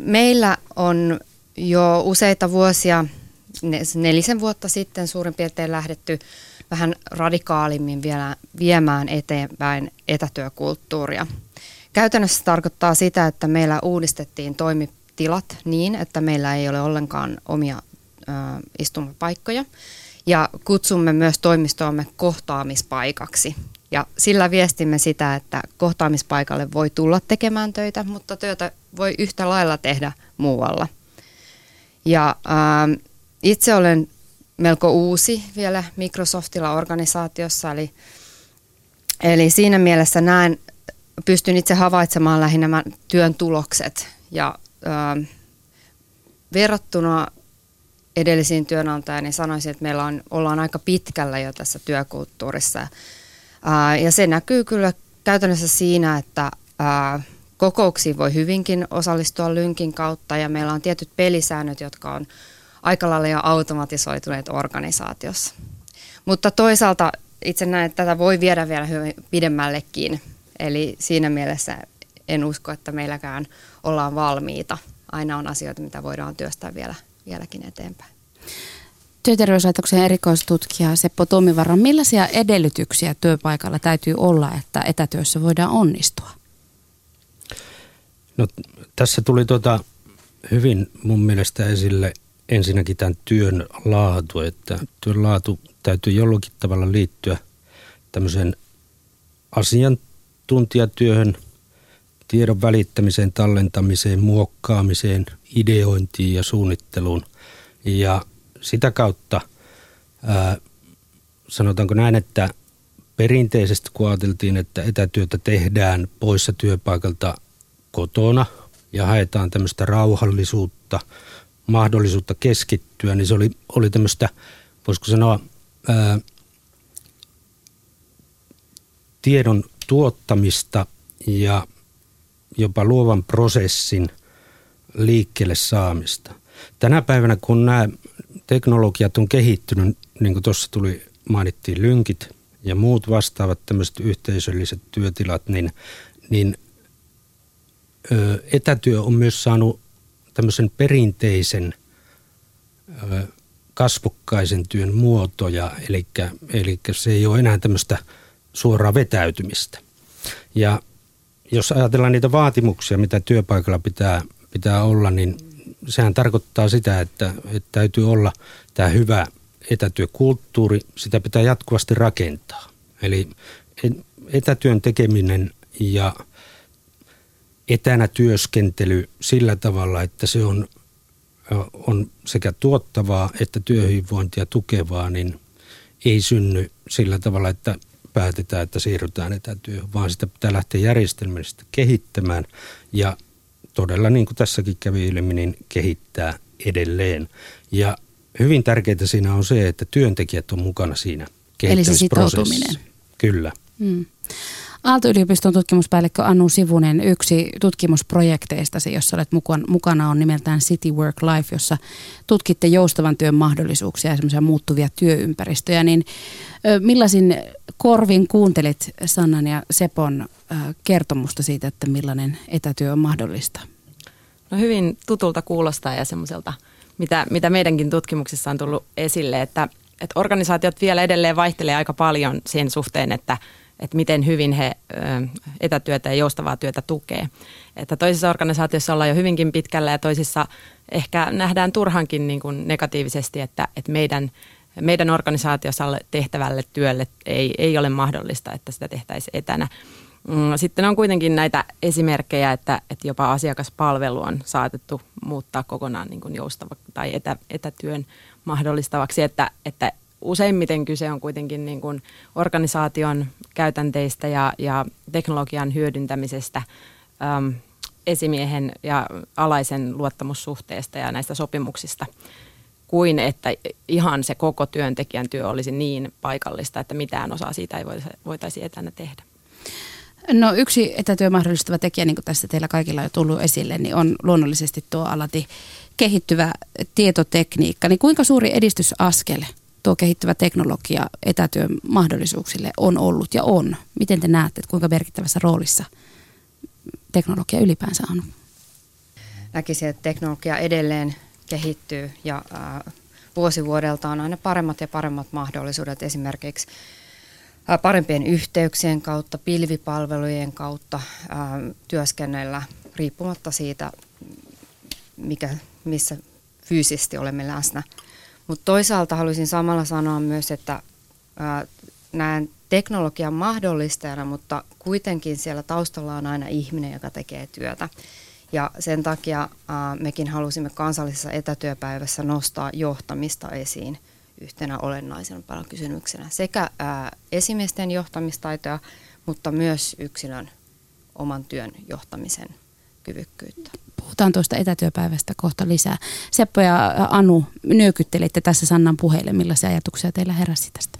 meillä on jo useita vuosia, nelisen vuotta sitten suurin piirtein lähdetty vähän radikaalimmin vielä viemään eteenpäin etätyökulttuuria. Käytännössä se tarkoittaa sitä, että meillä uudistettiin toimitilat niin, että meillä ei ole ollenkaan omia ö, istumapaikkoja. Ja kutsumme myös toimistoamme kohtaamispaikaksi. Ja sillä viestimme sitä, että kohtaamispaikalle voi tulla tekemään töitä, mutta työtä voi yhtä lailla tehdä muualla. Ja äh, itse olen melko uusi vielä Microsoftilla organisaatiossa, eli, eli siinä mielessä näen, pystyn itse havaitsemaan lähinnä nämä työn tulokset ja äh, verrattuna edellisiin työnantajiin, niin sanoisin, että meillä on, ollaan aika pitkällä jo tässä työkulttuurissa. Ja se näkyy kyllä käytännössä siinä, että kokouksiin voi hyvinkin osallistua lynkin kautta ja meillä on tietyt pelisäännöt, jotka on aika lailla jo automatisoituneet organisaatiossa. Mutta toisaalta itse näen, että tätä voi viedä vielä pidemmällekin. Eli siinä mielessä en usko, että meilläkään ollaan valmiita. Aina on asioita, mitä voidaan työstää vielä vieläkin eteenpäin. Työterveyslaitoksen erikoistutkija Seppo Tomivarra, millaisia edellytyksiä työpaikalla täytyy olla, että etätyössä voidaan onnistua? No, tässä tuli tuota hyvin mun mielestä esille ensinnäkin tämän työn laatu, että työn laatu täytyy jollakin tavalla liittyä tämmöiseen asiantuntijatyöhön, tiedon välittämiseen, tallentamiseen, muokkaamiseen, ideointiin ja suunnitteluun. Ja sitä kautta ää, sanotaanko näin, että perinteisesti kun ajateltiin, että etätyötä tehdään poissa työpaikalta kotona ja haetaan tämmöistä rauhallisuutta, mahdollisuutta keskittyä, niin se oli, oli tämmöistä, voisiko sanoa, ää, tiedon tuottamista ja jopa luovan prosessin liikkeelle saamista. Tänä päivänä, kun nämä teknologiat on kehittynyt, niin kuin tuossa tuli, mainittiin lynkit ja muut vastaavat tämmöiset yhteisölliset työtilat, niin, niin ö, etätyö on myös saanut tämmöisen perinteisen ö, kasvokkaisen työn muotoja, eli, eli se ei ole enää tämmöistä suoraa vetäytymistä. Ja jos ajatellaan niitä vaatimuksia, mitä työpaikalla pitää, pitää olla, niin sehän tarkoittaa sitä, että, että täytyy olla tämä hyvä etätyökulttuuri, sitä pitää jatkuvasti rakentaa. Eli etätyön tekeminen ja etänä työskentely sillä tavalla, että se on, on sekä tuottavaa että työhyvinvointia tukevaa, niin ei synny sillä tavalla, että päätetään, että siirrytään etätyöhön, vaan sitä pitää lähteä järjestelmällisesti kehittämään ja todella niin kuin tässäkin kävi ilmi, niin kehittää edelleen. Ja hyvin tärkeää siinä on se, että työntekijät on mukana siinä Eli se sitoutuminen. Kyllä. Mm. Aalto-yliopiston tutkimuspäällikkö Anu Sivunen, yksi tutkimusprojekteistasi, jossa olet mukana, on nimeltään City Work Life, jossa tutkitte joustavan työn mahdollisuuksia ja muuttuvia työympäristöjä. Niin millaisin korvin kuuntelit Sannan ja Sepon kertomusta siitä, että millainen etätyö on mahdollista? No hyvin tutulta kuulostaa ja semmoiselta, mitä, mitä meidänkin tutkimuksissa on tullut esille, että, että organisaatiot vielä edelleen vaihtelee aika paljon sen suhteen, että – että miten hyvin he etätyötä ja joustavaa työtä tukee. Että toisissa organisaatioissa ollaan jo hyvinkin pitkällä ja toisissa ehkä nähdään turhankin niin kuin negatiivisesti, että, että meidän, meidän organisaatiossa tehtävälle työlle ei, ei ole mahdollista, että sitä tehtäisiin etänä. Mm, sitten on kuitenkin näitä esimerkkejä, että, että jopa asiakaspalvelu on saatettu muuttaa kokonaan niin kuin joustava tai etä, etätyön mahdollistavaksi, että, että useimmiten kyse on kuitenkin niin kuin organisaation käytänteistä ja, ja teknologian hyödyntämisestä, äm, esimiehen ja alaisen luottamussuhteesta ja näistä sopimuksista, kuin että ihan se koko työntekijän työ olisi niin paikallista, että mitään osaa siitä ei voitaisi etänä tehdä. No yksi etätyö mahdollistava tekijä, niin kuin tässä teillä kaikilla on jo tullut esille, niin on luonnollisesti tuo alati kehittyvä tietotekniikka. Niin kuinka suuri edistysaskel tuo kehittyvä teknologia etätyön mahdollisuuksille on ollut ja on. Miten te näette, että kuinka merkittävässä roolissa teknologia ylipäänsä on? näkisin, että teknologia edelleen kehittyy ja ää, vuosi vuodelta on aina paremmat ja paremmat mahdollisuudet esimerkiksi parempien yhteyksien kautta, pilvipalvelujen kautta työskennellä riippumatta siitä, mikä, missä fyysisesti olemme läsnä. Mutta toisaalta haluaisin samalla sanoa myös, että ää, näen teknologian mahdollistajana, mutta kuitenkin siellä taustalla on aina ihminen, joka tekee työtä. Ja sen takia äh, mekin halusimme kansallisessa etätyöpäivässä nostaa johtamista esiin yhtenä olennaisempana kysymyksenä. Sekä äh, esimiesten johtamistaitoja, mutta myös yksilön oman työn johtamisen kyvykkyyttä. Puhutaan tuosta etätyöpäivästä kohta lisää. Seppo ja Anu, nyökyttelitte tässä Sannan puheille. Millaisia ajatuksia teillä heräsi tästä?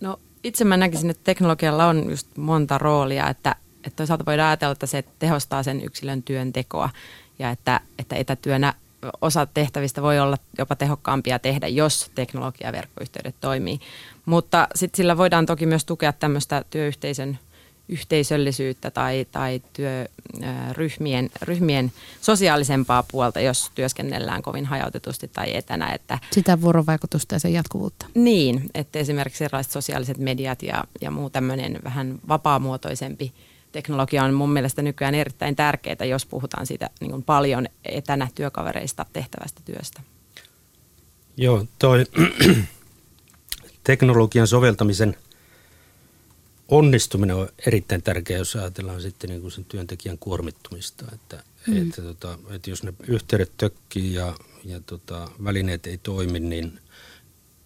No itse mä näkisin, että teknologialla on just monta roolia, että, että toisaalta voidaan ajatella, että se tehostaa sen yksilön työntekoa ja että, että etätyönä osa tehtävistä voi olla jopa tehokkaampia tehdä, jos teknologia ja verkkoyhteydet toimii. Mutta sitten sillä voidaan toki myös tukea tämmöistä työyhteisön yhteisöllisyyttä tai, tai työryhmien ryhmien sosiaalisempaa puolta, jos työskennellään kovin hajautetusti tai etänä. Että, Sitä vuorovaikutusta ja sen jatkuvuutta. Niin, että esimerkiksi erilaiset sosiaaliset mediat ja, ja muu tämmöinen vähän vapaamuotoisempi teknologia on mun mielestä nykyään erittäin tärkeää, jos puhutaan siitä niin kuin paljon etänä työkavereista tehtävästä työstä. Joo, toi teknologian soveltamisen – onnistuminen on erittäin tärkeää, jos ajatellaan sitten niin kuin sen työntekijän kuormittumista. Että, mm. että, tota, että jos ne yhteydet tökkii ja, ja tota, välineet ei toimi, niin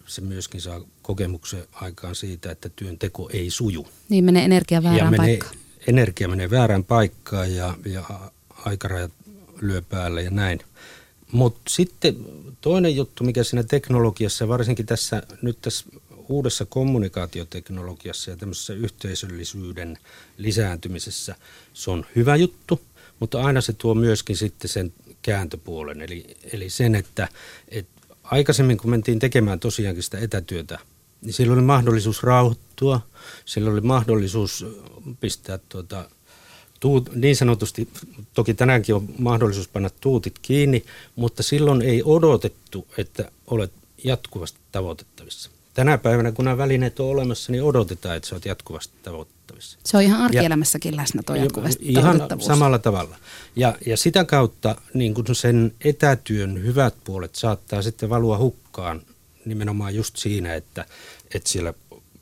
se myöskin saa kokemuksen aikaan siitä, että työnteko ei suju. Niin menee energia väärään ja menee, paikkaan. Energia menee väärään paikkaan ja, ja aikarajat lyö päälle ja näin. Mutta sitten toinen juttu, mikä siinä teknologiassa, varsinkin tässä nyt tässä uudessa kommunikaatioteknologiassa ja tämmöisessä yhteisöllisyyden lisääntymisessä se on hyvä juttu, mutta aina se tuo myöskin sitten sen kääntöpuolen, eli, eli sen, että, että aikaisemmin kun mentiin tekemään tosiaankin sitä etätyötä, niin silloin oli mahdollisuus rauhoittua, silloin oli mahdollisuus pistää tuota, tuut, niin sanotusti, toki tänäänkin on mahdollisuus panna tuutit kiinni, mutta silloin ei odotettu, että olet jatkuvasti tavoitettavissa tänä päivänä, kun nämä välineet on olemassa, niin odotetaan, että se on jatkuvasti tavoitettavissa. Se on ihan arkielämässäkin ja, läsnä tuo jatkuvasti Ihan samalla tavalla. Ja, ja sitä kautta niin kun sen etätyön hyvät puolet saattaa sitten valua hukkaan nimenomaan just siinä, että, että siellä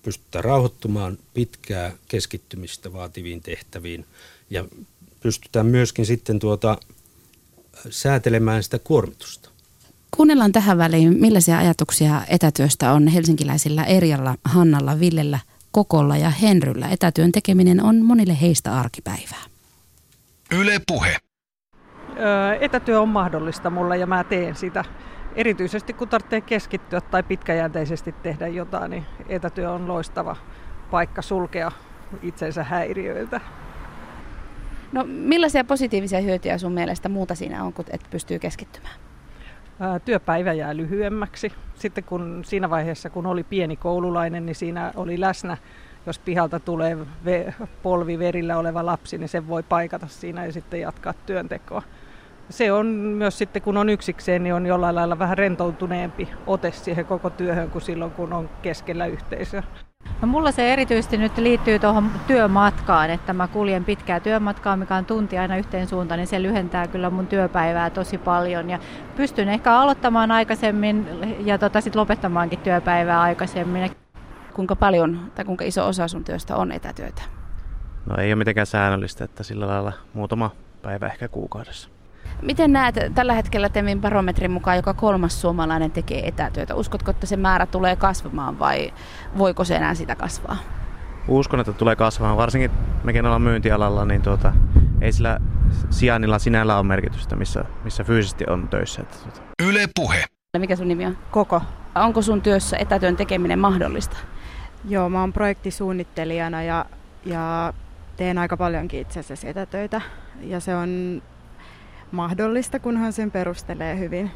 pystytään rauhoittumaan pitkää keskittymistä vaativiin tehtäviin ja pystytään myöskin sitten tuota, säätelemään sitä kuormitusta. Kuunnellaan tähän väliin, millaisia ajatuksia etätyöstä on helsinkiläisillä Erjalla, Hannalla, Villellä, Kokolla ja Henryllä. Etätyön tekeminen on monille heistä arkipäivää. Yle Puhe. Etätyö on mahdollista mulle ja mä teen sitä. Erityisesti kun tarvitsee keskittyä tai pitkäjänteisesti tehdä jotain, niin etätyö on loistava paikka sulkea itsensä häiriöiltä. No millaisia positiivisia hyötyjä sun mielestä muuta siinä on, kun et pystyy keskittymään? Työpäivä jää lyhyemmäksi. Sitten kun siinä vaiheessa, kun oli pieni koululainen, niin siinä oli läsnä, jos pihalta tulee polvi verillä oleva lapsi, niin se voi paikata siinä ja sitten jatkaa työntekoa. Se on myös sitten, kun on yksikseen, niin on jollain lailla vähän rentoutuneempi ote siihen koko työhön kuin silloin, kun on keskellä yhteisöä. No mulla se erityisesti nyt liittyy tuohon työmatkaan, että mä kuljen pitkää työmatkaa, mikä on tunti aina yhteen suuntaan, niin se lyhentää kyllä mun työpäivää tosi paljon. Ja pystyn ehkä aloittamaan aikaisemmin ja tota sit lopettamaankin työpäivää aikaisemmin. Kuinka paljon tai kuinka iso osa sun työstä on etätyötä? No ei ole mitenkään säännöllistä, että sillä lailla muutama päivä ehkä kuukaudessa. Miten näet tällä hetkellä Temin barometrin mukaan joka kolmas suomalainen tekee etätyötä? Uskotko, että se määrä tulee kasvamaan vai voiko se enää sitä kasvaa? Uskon, että tulee kasvamaan. Varsinkin mekin ollaan myyntialalla, niin tuota, ei sillä sijainnilla sinällä ole merkitystä, missä, missä fyysisesti on töissä. Tuota. Yle Puhe. Mikä sun nimi on? Koko. Onko sun työssä etätyön tekeminen mahdollista? Joo, mä oon projektisuunnittelijana ja, ja teen aika paljonkin itse asiassa etätöitä. Ja se on mahdollista, kunhan sen perustelee hyvin.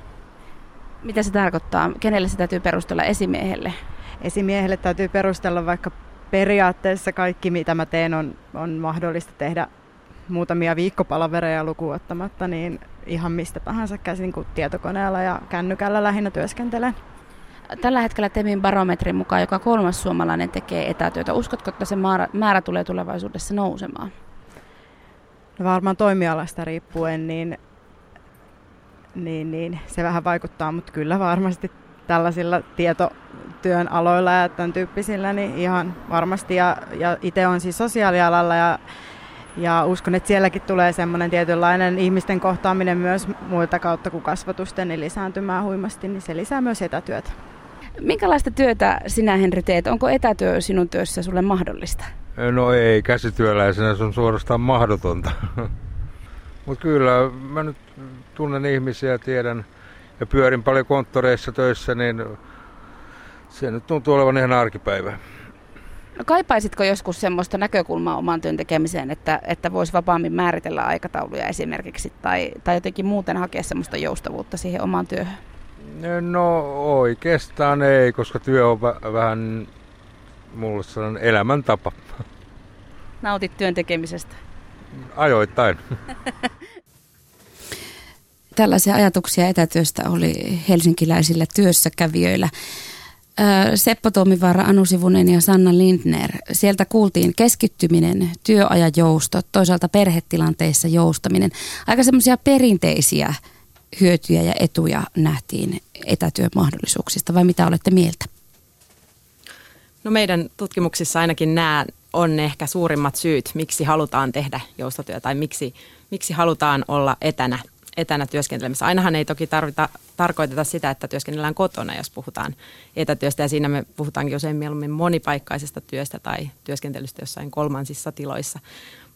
Mitä se tarkoittaa? Kenelle se täytyy perustella esimiehelle? Esimiehelle täytyy perustella vaikka periaatteessa kaikki, mitä mä teen, on, on mahdollista tehdä muutamia viikkopalavereja lukuun ottamatta, niin ihan mistä tahansa käsin kuin tietokoneella ja kännykällä lähinnä työskentelen. Tällä hetkellä Temin barometrin mukaan joka kolmas suomalainen tekee etätyötä. Uskotko, että se määrä, määrä tulee tulevaisuudessa nousemaan? No varmaan toimialasta riippuen, niin, niin, niin se vähän vaikuttaa, mutta kyllä varmasti tällaisilla tietotyön aloilla ja tämän tyyppisillä, niin ihan varmasti. Ja, ja itse on siis sosiaalialalla ja, ja uskon, että sielläkin tulee semmoinen tietynlainen ihmisten kohtaaminen myös muilta kautta kuin kasvatusten niin lisääntymään huimasti, niin se lisää myös etätyötä. Minkälaista työtä sinä Henry teet? Onko etätyö sinun työssä sulle mahdollista? No ei, käsityöläisenä se on suorastaan mahdotonta. Mutta kyllä mä nyt tunnen ihmisiä tiedän ja pyörin paljon konttoreissa töissä, niin se nyt tuntuu olevan ihan arkipäivä. No kaipaisitko joskus semmoista näkökulmaa oman työn tekemiseen, että, että voisi vapaammin määritellä aikatauluja esimerkiksi tai, tai jotenkin muuten hakea semmoista joustavuutta siihen omaan työhön? No oikeastaan ei, koska työ on v- vähän mulle sellainen elämäntapa. Nautit työn tekemisestä? Ajoittain. Tällaisia ajatuksia etätyöstä oli helsinkiläisillä työssäkävijöillä. Seppo Tomivaara, Anu Sivunen ja Sanna Lindner. Sieltä kuultiin keskittyminen, työajan jousto, toisaalta perhetilanteissa joustaminen. Aika semmoisia perinteisiä hyötyjä ja etuja nähtiin etätyömahdollisuuksista, vai mitä olette mieltä? No meidän tutkimuksissa ainakin nämä on ehkä suurimmat syyt, miksi halutaan tehdä joustotyötä tai miksi, miksi halutaan olla etänä, etänä työskentelemässä. Ainahan ei toki tarvita, tarkoiteta sitä, että työskennellään kotona, jos puhutaan etätyöstä. Ja siinä me puhutaankin usein mieluummin monipaikkaisesta työstä tai työskentelystä jossain kolmansissa tiloissa.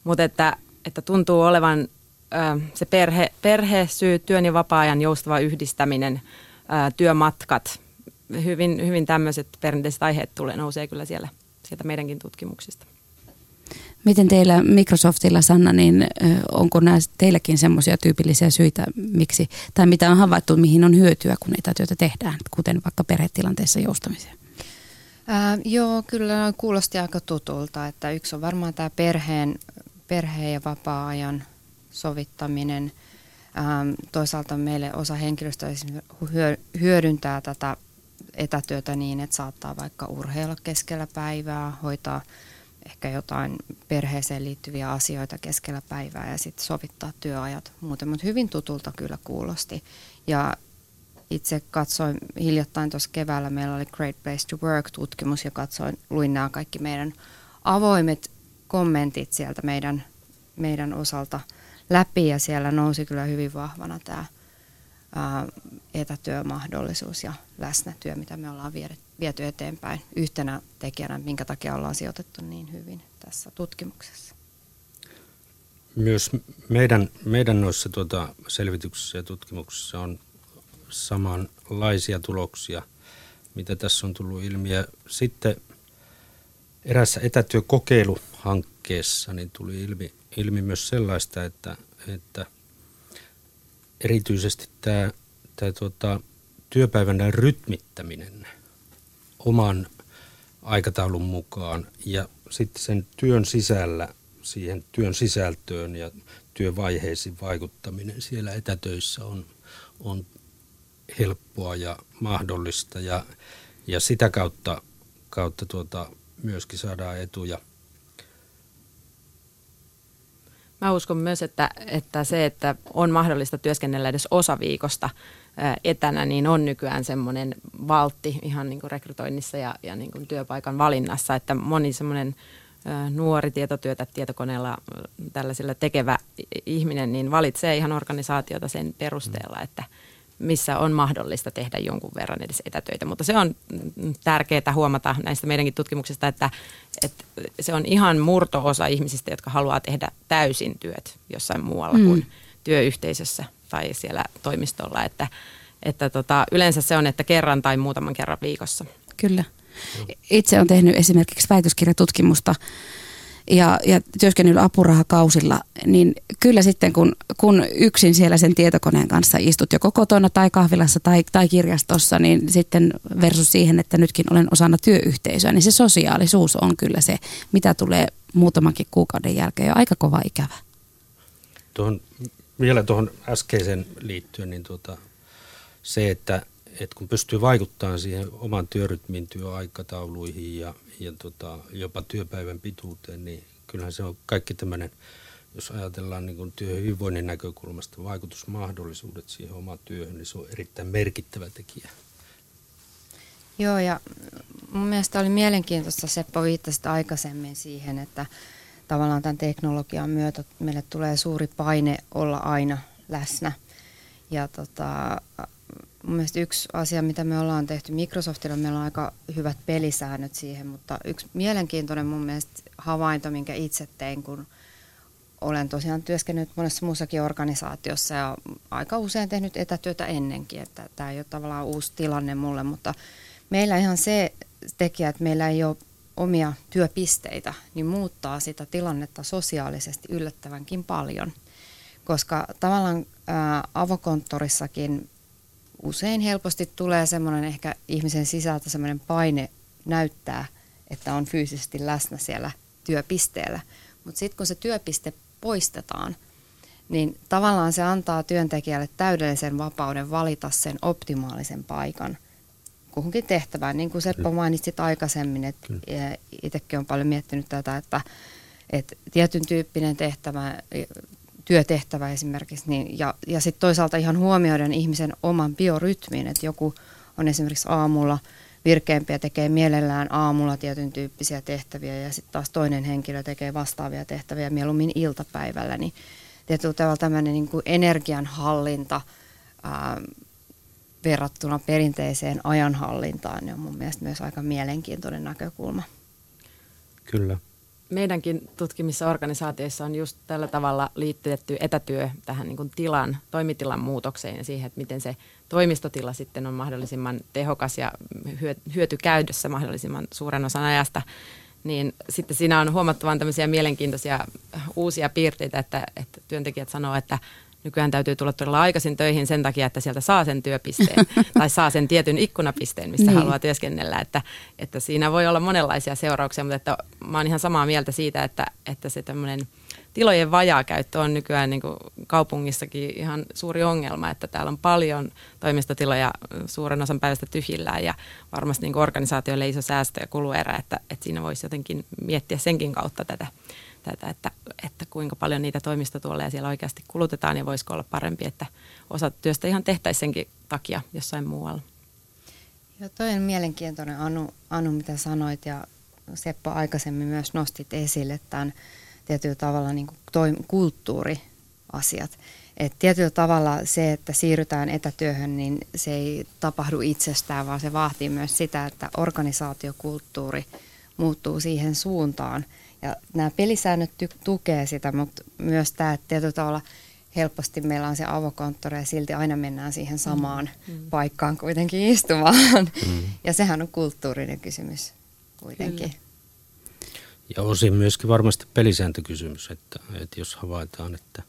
Mutta että, että tuntuu olevan se perhe, perhesyy, työn ja vapaa-ajan joustava yhdistäminen, työmatkat, hyvin, hyvin tämmöiset perinteiset aiheet tulee, nousee kyllä siellä, sieltä meidänkin tutkimuksista. Miten teillä Microsoftilla, Sanna, niin onko nämä teilläkin semmoisia tyypillisiä syitä, miksi, tai mitä on havaittu, mihin on hyötyä, kun etätyötä tehdään, kuten vaikka perhetilanteessa joustamiseen? Ää, joo, kyllä kuulosti aika tutulta, että yksi on varmaan tämä perheen, perheen ja vapaa-ajan sovittaminen. Ähm, toisaalta meille osa henkilöstöä hyödyntää tätä etätyötä niin, että saattaa vaikka urheilla keskellä päivää, hoitaa ehkä jotain perheeseen liittyviä asioita keskellä päivää ja sitten sovittaa työajat muuten, mutta hyvin tutulta kyllä kuulosti. Ja itse katsoin hiljattain tuossa keväällä, meillä oli Great Place to Work-tutkimus ja katsoin, luin nämä kaikki meidän avoimet kommentit sieltä meidän, meidän osalta – läpi ja siellä nousi kyllä hyvin vahvana tämä etätyömahdollisuus ja läsnätyö, mitä me ollaan viety eteenpäin yhtenä tekijänä, minkä takia ollaan sijoitettu niin hyvin tässä tutkimuksessa. Myös meidän, meidän noissa tuota selvityksissä ja tutkimuksissa on samanlaisia tuloksia, mitä tässä on tullut ilmi. Ja sitten erässä etätyökokeiluhankkeessa niin tuli ilmi ilmi myös sellaista, että, että erityisesti tämä, tämä tuota, työpäivän rytmittäminen oman aikataulun mukaan ja sitten sen työn sisällä siihen työn sisältöön ja työvaiheisiin vaikuttaminen siellä etätöissä on, on helppoa ja mahdollista. Ja, ja sitä kautta, kautta tuota, myöskin saadaan etuja – Mä uskon myös, että, että se, että on mahdollista työskennellä edes osa viikosta etänä, niin on nykyään semmoinen valtti ihan niin kuin rekrytoinnissa ja, ja niin kuin työpaikan valinnassa, että moni semmoinen nuori tietotyötä tietokoneella tällaisella tekevä ihminen, niin valitsee ihan organisaatiota sen perusteella, että – missä on mahdollista tehdä jonkun verran edes etätöitä. Mutta se on tärkeää huomata näistä meidänkin tutkimuksista, että, että se on ihan murto-osa ihmisistä, jotka haluaa tehdä täysin työt jossain muualla mm. kuin työyhteisössä tai siellä toimistolla. Että, että tota, yleensä se on, että kerran tai muutaman kerran viikossa. Kyllä. Itse on tehnyt esimerkiksi väitöskirjatutkimusta ja, ja työskennellyt apurahakausilla, niin kyllä sitten kun, kun yksin siellä sen tietokoneen kanssa istut joko kotona tai kahvilassa tai, tai kirjastossa, niin sitten versus siihen, että nytkin olen osana työyhteisöä, niin se sosiaalisuus on kyllä se, mitä tulee muutamankin kuukauden jälkeen jo aika kova ikävä. tuohon, vielä tuohon äskeisen liittyen, niin tuota, se, että, että kun pystyy vaikuttamaan siihen oman työrytmin, työaikatauluihin ja, ja tota, jopa työpäivän pituuteen, niin kyllähän se on kaikki tämmöinen, jos ajatellaan niin työhyvinvoinnin näkökulmasta vaikutusmahdollisuudet siihen omaan työhön, niin se on erittäin merkittävä tekijä. Joo, ja mun mielestä oli mielenkiintoista, Seppo viittasit aikaisemmin siihen, että tavallaan tämän teknologian myötä meille tulee suuri paine olla aina läsnä. Ja tota, mun mielestä yksi asia, mitä me ollaan tehty Microsoftilla, meillä on aika hyvät pelisäännöt siihen, mutta yksi mielenkiintoinen mun mielestä havainto, minkä itse tein, kun olen tosiaan työskennellyt monessa muussakin organisaatiossa ja aika usein tehnyt etätyötä ennenkin, että tämä ei ole tavallaan uusi tilanne mulle, mutta meillä ihan se tekijä, että meillä ei ole omia työpisteitä, niin muuttaa sitä tilannetta sosiaalisesti yllättävänkin paljon. Koska tavallaan ää, avokonttorissakin usein helposti tulee semmoinen ehkä ihmisen sisältä semmoinen paine näyttää, että on fyysisesti läsnä siellä työpisteellä. Mutta sitten kun se työpiste poistetaan, niin tavallaan se antaa työntekijälle täydellisen vapauden valita sen optimaalisen paikan – kuhunkin tehtävään. Niin kuin Seppo mainitsit aikaisemmin, että itsekin olen paljon miettinyt tätä, että, että tietyn tyyppinen tehtävä, työtehtävä esimerkiksi, niin, ja, ja sitten toisaalta ihan huomioiden ihmisen oman biorytmin, että joku on esimerkiksi aamulla virkeämpi ja tekee mielellään aamulla tietyn tyyppisiä tehtäviä ja sitten taas toinen henkilö tekee vastaavia tehtäviä mieluummin iltapäivällä, niin tietyllä tavalla tämmöinen niin kuin energianhallinta, ää, verrattuna perinteiseen ajanhallintaan, niin on mun mielestä myös aika mielenkiintoinen näkökulma. Kyllä. Meidänkin tutkimissa organisaatioissa on just tällä tavalla liittyetty etätyö tähän niin kuin tilan, toimitilan muutokseen ja siihen, että miten se toimistotila sitten on mahdollisimman tehokas ja hyötykäytössä mahdollisimman suuren osan ajasta niin sitten siinä on huomattavan tämmöisiä mielenkiintoisia uusia piirteitä, että, että työntekijät sanoo, että nykyään täytyy tulla todella aikaisin töihin sen takia, että sieltä saa sen työpisteen tai saa sen tietyn ikkunapisteen, missä niin. haluaa työskennellä. Että, että siinä voi olla monenlaisia seurauksia, mutta että mä oon ihan samaa mieltä siitä, että, että se tämmöinen tilojen vajaakäyttö on nykyään niin kuin kaupungissakin ihan suuri ongelma, että täällä on paljon toimistotiloja suuren osan päivästä tyhjillään ja varmasti niin organisaatioille iso säästö ja kuluerä, että, että siinä voisi jotenkin miettiä senkin kautta tätä tätä, että, että kuinka paljon niitä toimistotuoleja siellä oikeasti kulutetaan ja voisiko olla parempi, että osa työstä ihan tehtäisiin senkin takia jossain muualla. Joo, toi on mielenkiintoinen Anu, Anu, mitä sanoit ja Seppo aikaisemmin myös nostit esille tämän tietyllä tavalla niin kuin toi, kulttuuriasiat. Et tietyllä tavalla se, että siirrytään etätyöhön, niin se ei tapahdu itsestään, vaan se vaatii myös sitä, että organisaatiokulttuuri muuttuu siihen suuntaan, ja nämä pelisäännöt ty- tukee sitä, mutta myös tämä, että tietyllä tavalla helposti meillä on se avokonttori ja silti aina mennään siihen samaan mm. mm. paikkaan kuitenkin istumaan. Mm. Ja sehän on kulttuurinen kysymys kuitenkin. Kyllä. Ja osin myöskin varmasti pelisääntökysymys, että, että jos havaitaan, että,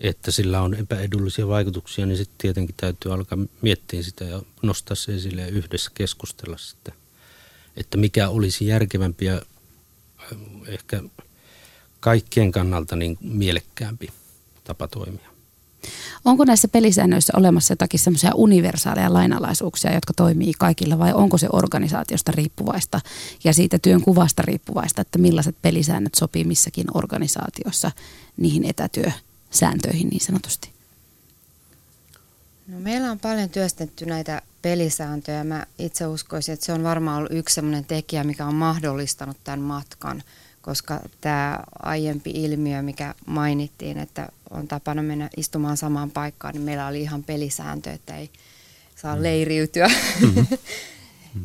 että sillä on epäedullisia vaikutuksia, niin sitten tietenkin täytyy alkaa miettiä sitä ja nostaa se esille ja yhdessä keskustella sitten, että mikä olisi järkevämpi ja ehkä kaikkien kannalta niin mielekkäämpi tapa toimia. Onko näissä pelisäännöissä olemassa jotakin semmoisia universaaleja lainalaisuuksia, jotka toimii kaikilla vai onko se organisaatiosta riippuvaista ja siitä työn kuvasta riippuvaista, että millaiset pelisäännöt sopii missäkin organisaatiossa niihin etätyösääntöihin niin sanotusti? No meillä on paljon työstetty näitä pelisääntöjä. Mä itse uskoisin, että se on varmaan ollut yksi sellainen tekijä, mikä on mahdollistanut tämän matkan, koska tämä aiempi ilmiö, mikä mainittiin, että on tapana mennä istumaan samaan paikkaan, niin meillä oli ihan pelisääntö, että ei saa mm. leiriytyä. Mm-hmm.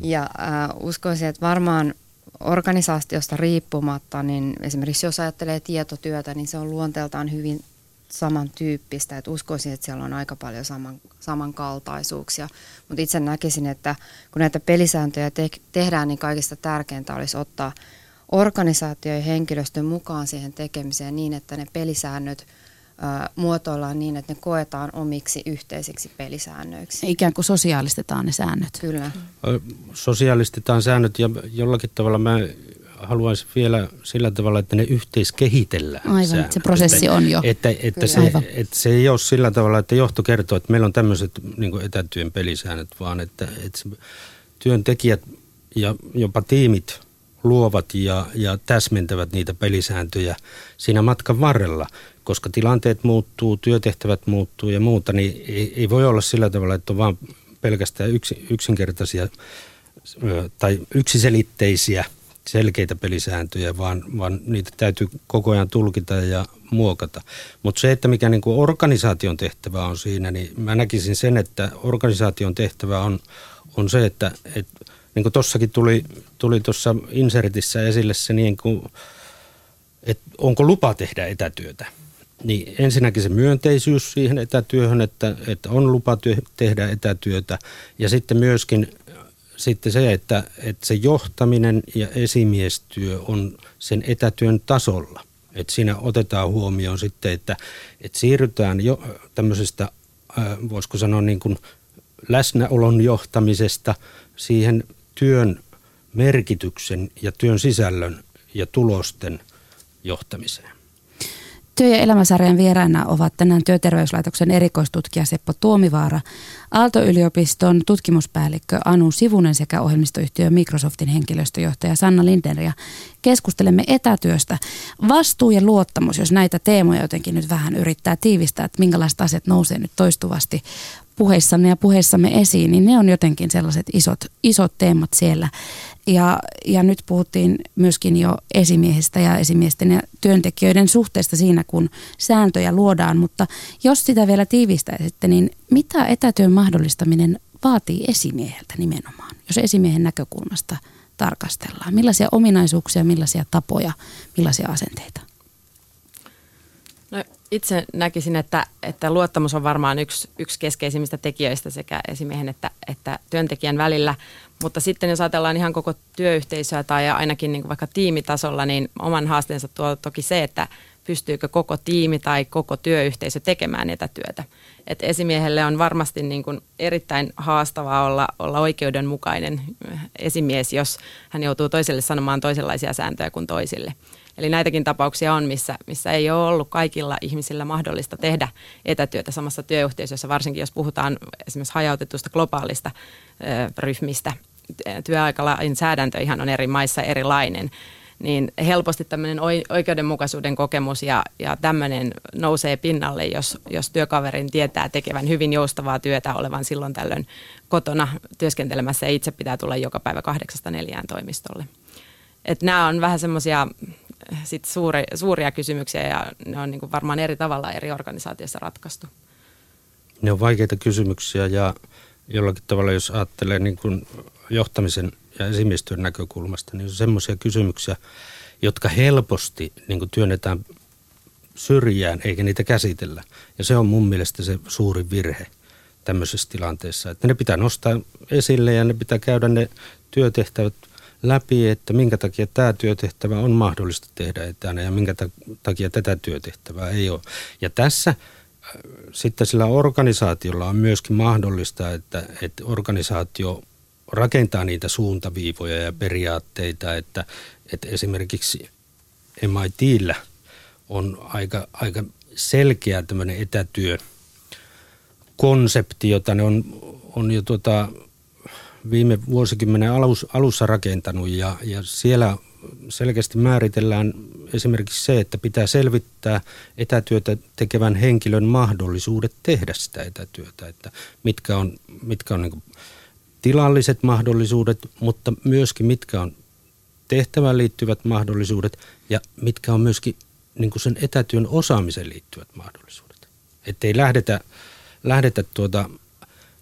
ja äh, uskoisin, että varmaan organisaatiosta riippumatta, niin esimerkiksi jos ajattelee tietotyötä, niin se on luonteeltaan hyvin samantyyppistä. Että uskoisin, että siellä on aika paljon saman, samankaltaisuuksia. Mutta itse näkisin, että kun näitä pelisääntöjä te- tehdään, niin kaikista tärkeintä olisi ottaa organisaatio ja henkilöstön mukaan siihen tekemiseen niin, että ne pelisäännöt ä, muotoillaan niin, että ne koetaan omiksi yhteisiksi pelisäännöiksi. Ikään kuin sosiaalistetaan ne säännöt. Kyllä. Sosiaalistetaan säännöt ja jollakin tavalla mä haluaisin vielä sillä tavalla, että ne yhteiskehitellään. Aivan, säännöt. se prosessi että, on jo. Että, että, se, että se ei ole sillä tavalla, että johto kertoo, että meillä on tämmöiset niin etätyön pelisäännöt, vaan että, että työntekijät ja jopa tiimit luovat ja, ja täsmentävät niitä pelisääntöjä siinä matkan varrella, koska tilanteet muuttuu, työtehtävät muuttuu ja muuta, niin ei, ei voi olla sillä tavalla, että on vain pelkästään yksi, yksinkertaisia tai yksiselitteisiä selkeitä pelisääntöjä, vaan, vaan niitä täytyy koko ajan tulkita ja muokata. Mutta se, että mikä niin kuin organisaation tehtävä on siinä, niin mä näkisin sen, että organisaation tehtävä on, on se, että, että niin kuin tuossakin tuli, tuli tuossa insertissä esille se niin kuin, että onko lupa tehdä etätyötä. Niin ensinnäkin se myönteisyys siihen etätyöhön, että, että on lupa tehdä etätyötä ja sitten myöskin sitten se, että, että se johtaminen ja esimiestyö on sen etätyön tasolla. Että siinä otetaan huomioon sitten, että, että siirrytään jo tämmöisestä, voisiko sanoa niin kuin läsnäolon johtamisesta siihen työn merkityksen ja työn sisällön ja tulosten johtamiseen. Työ- ja elämäsarjan vieraina ovat tänään Työterveyslaitoksen erikoistutkija Seppo Tuomivaara, Aalto-yliopiston tutkimuspäällikkö Anu Sivunen sekä ohjelmistoyhtiö Microsoftin henkilöstöjohtaja Sanna Linder. Ja keskustelemme etätyöstä. Vastuu ja luottamus, jos näitä teemoja jotenkin nyt vähän yrittää tiivistää, että minkälaiset asiat nousee nyt toistuvasti puheissanne ja puheissamme esiin, niin ne on jotenkin sellaiset isot, isot teemat siellä. Ja, ja nyt puhuttiin myöskin jo esimiehestä ja esimiesten ja työntekijöiden suhteesta siinä, kun sääntöjä luodaan. Mutta jos sitä vielä tiivistäisitte, niin mitä etätyön mahdollistaminen vaatii esimieheltä nimenomaan, jos esimiehen näkökulmasta tarkastellaan? Millaisia ominaisuuksia, millaisia tapoja, millaisia asenteita? Itse näkisin, että, että luottamus on varmaan yksi, yksi keskeisimmistä tekijöistä sekä esimiehen että, että työntekijän välillä. Mutta sitten jos ajatellaan ihan koko työyhteisöä tai ainakin niin vaikka tiimitasolla, niin oman haasteensa tuo toki se, että pystyykö koko tiimi tai koko työyhteisö tekemään etätyötä. Et esimiehelle on varmasti niin kuin erittäin haastavaa olla, olla oikeudenmukainen esimies, jos hän joutuu toiselle sanomaan toisenlaisia sääntöjä kuin toisille. Eli näitäkin tapauksia on, missä, missä ei ole ollut kaikilla ihmisillä mahdollista tehdä etätyötä samassa työyhteisössä, varsinkin jos puhutaan esimerkiksi hajautetusta globaalista ö, ryhmistä. Työaikalainsäädäntö ihan on eri maissa erilainen niin helposti tämmöinen oikeudenmukaisuuden kokemus ja, ja tämmöinen nousee pinnalle, jos, jos työkaverin tietää tekevän hyvin joustavaa työtä olevan silloin tällöin kotona työskentelemässä ja itse pitää tulla joka päivä kahdeksasta neljään toimistolle. Et nämä on vähän semmoisia sit suuri, suuria kysymyksiä ja ne on niin kuin varmaan eri tavalla eri organisaatioissa ratkaistu. Ne on vaikeita kysymyksiä ja jollakin tavalla, jos ajattelee niin kuin johtamisen ja esimiestyön näkökulmasta, niin on semmoisia kysymyksiä, jotka helposti niin kuin työnnetään syrjään eikä niitä käsitellä. Ja se on mun mielestä se suuri virhe tämmöisessä tilanteessa, että ne pitää nostaa esille ja ne pitää käydä ne työtehtävät – läpi, että minkä takia tämä työtehtävä on mahdollista tehdä etänä ja minkä takia tätä työtehtävää ei ole. Ja tässä äh, sitten sillä organisaatiolla on myöskin mahdollista, että, että organisaatio rakentaa niitä suuntaviivoja ja periaatteita, että, että esimerkiksi MITillä on aika, aika selkeä tämmöinen etätyö konsepti, jota ne on, on jo tuota, viime vuosikymmenen alus, alussa rakentanut ja, ja siellä selkeästi määritellään esimerkiksi se, että pitää selvittää etätyötä tekevän henkilön mahdollisuudet tehdä sitä etätyötä, että mitkä on, mitkä on niin tilalliset mahdollisuudet, mutta myöskin mitkä on tehtävään liittyvät mahdollisuudet ja mitkä on myöskin niin sen etätyön osaamiseen liittyvät mahdollisuudet. Että ei lähdetä, lähdetä tuota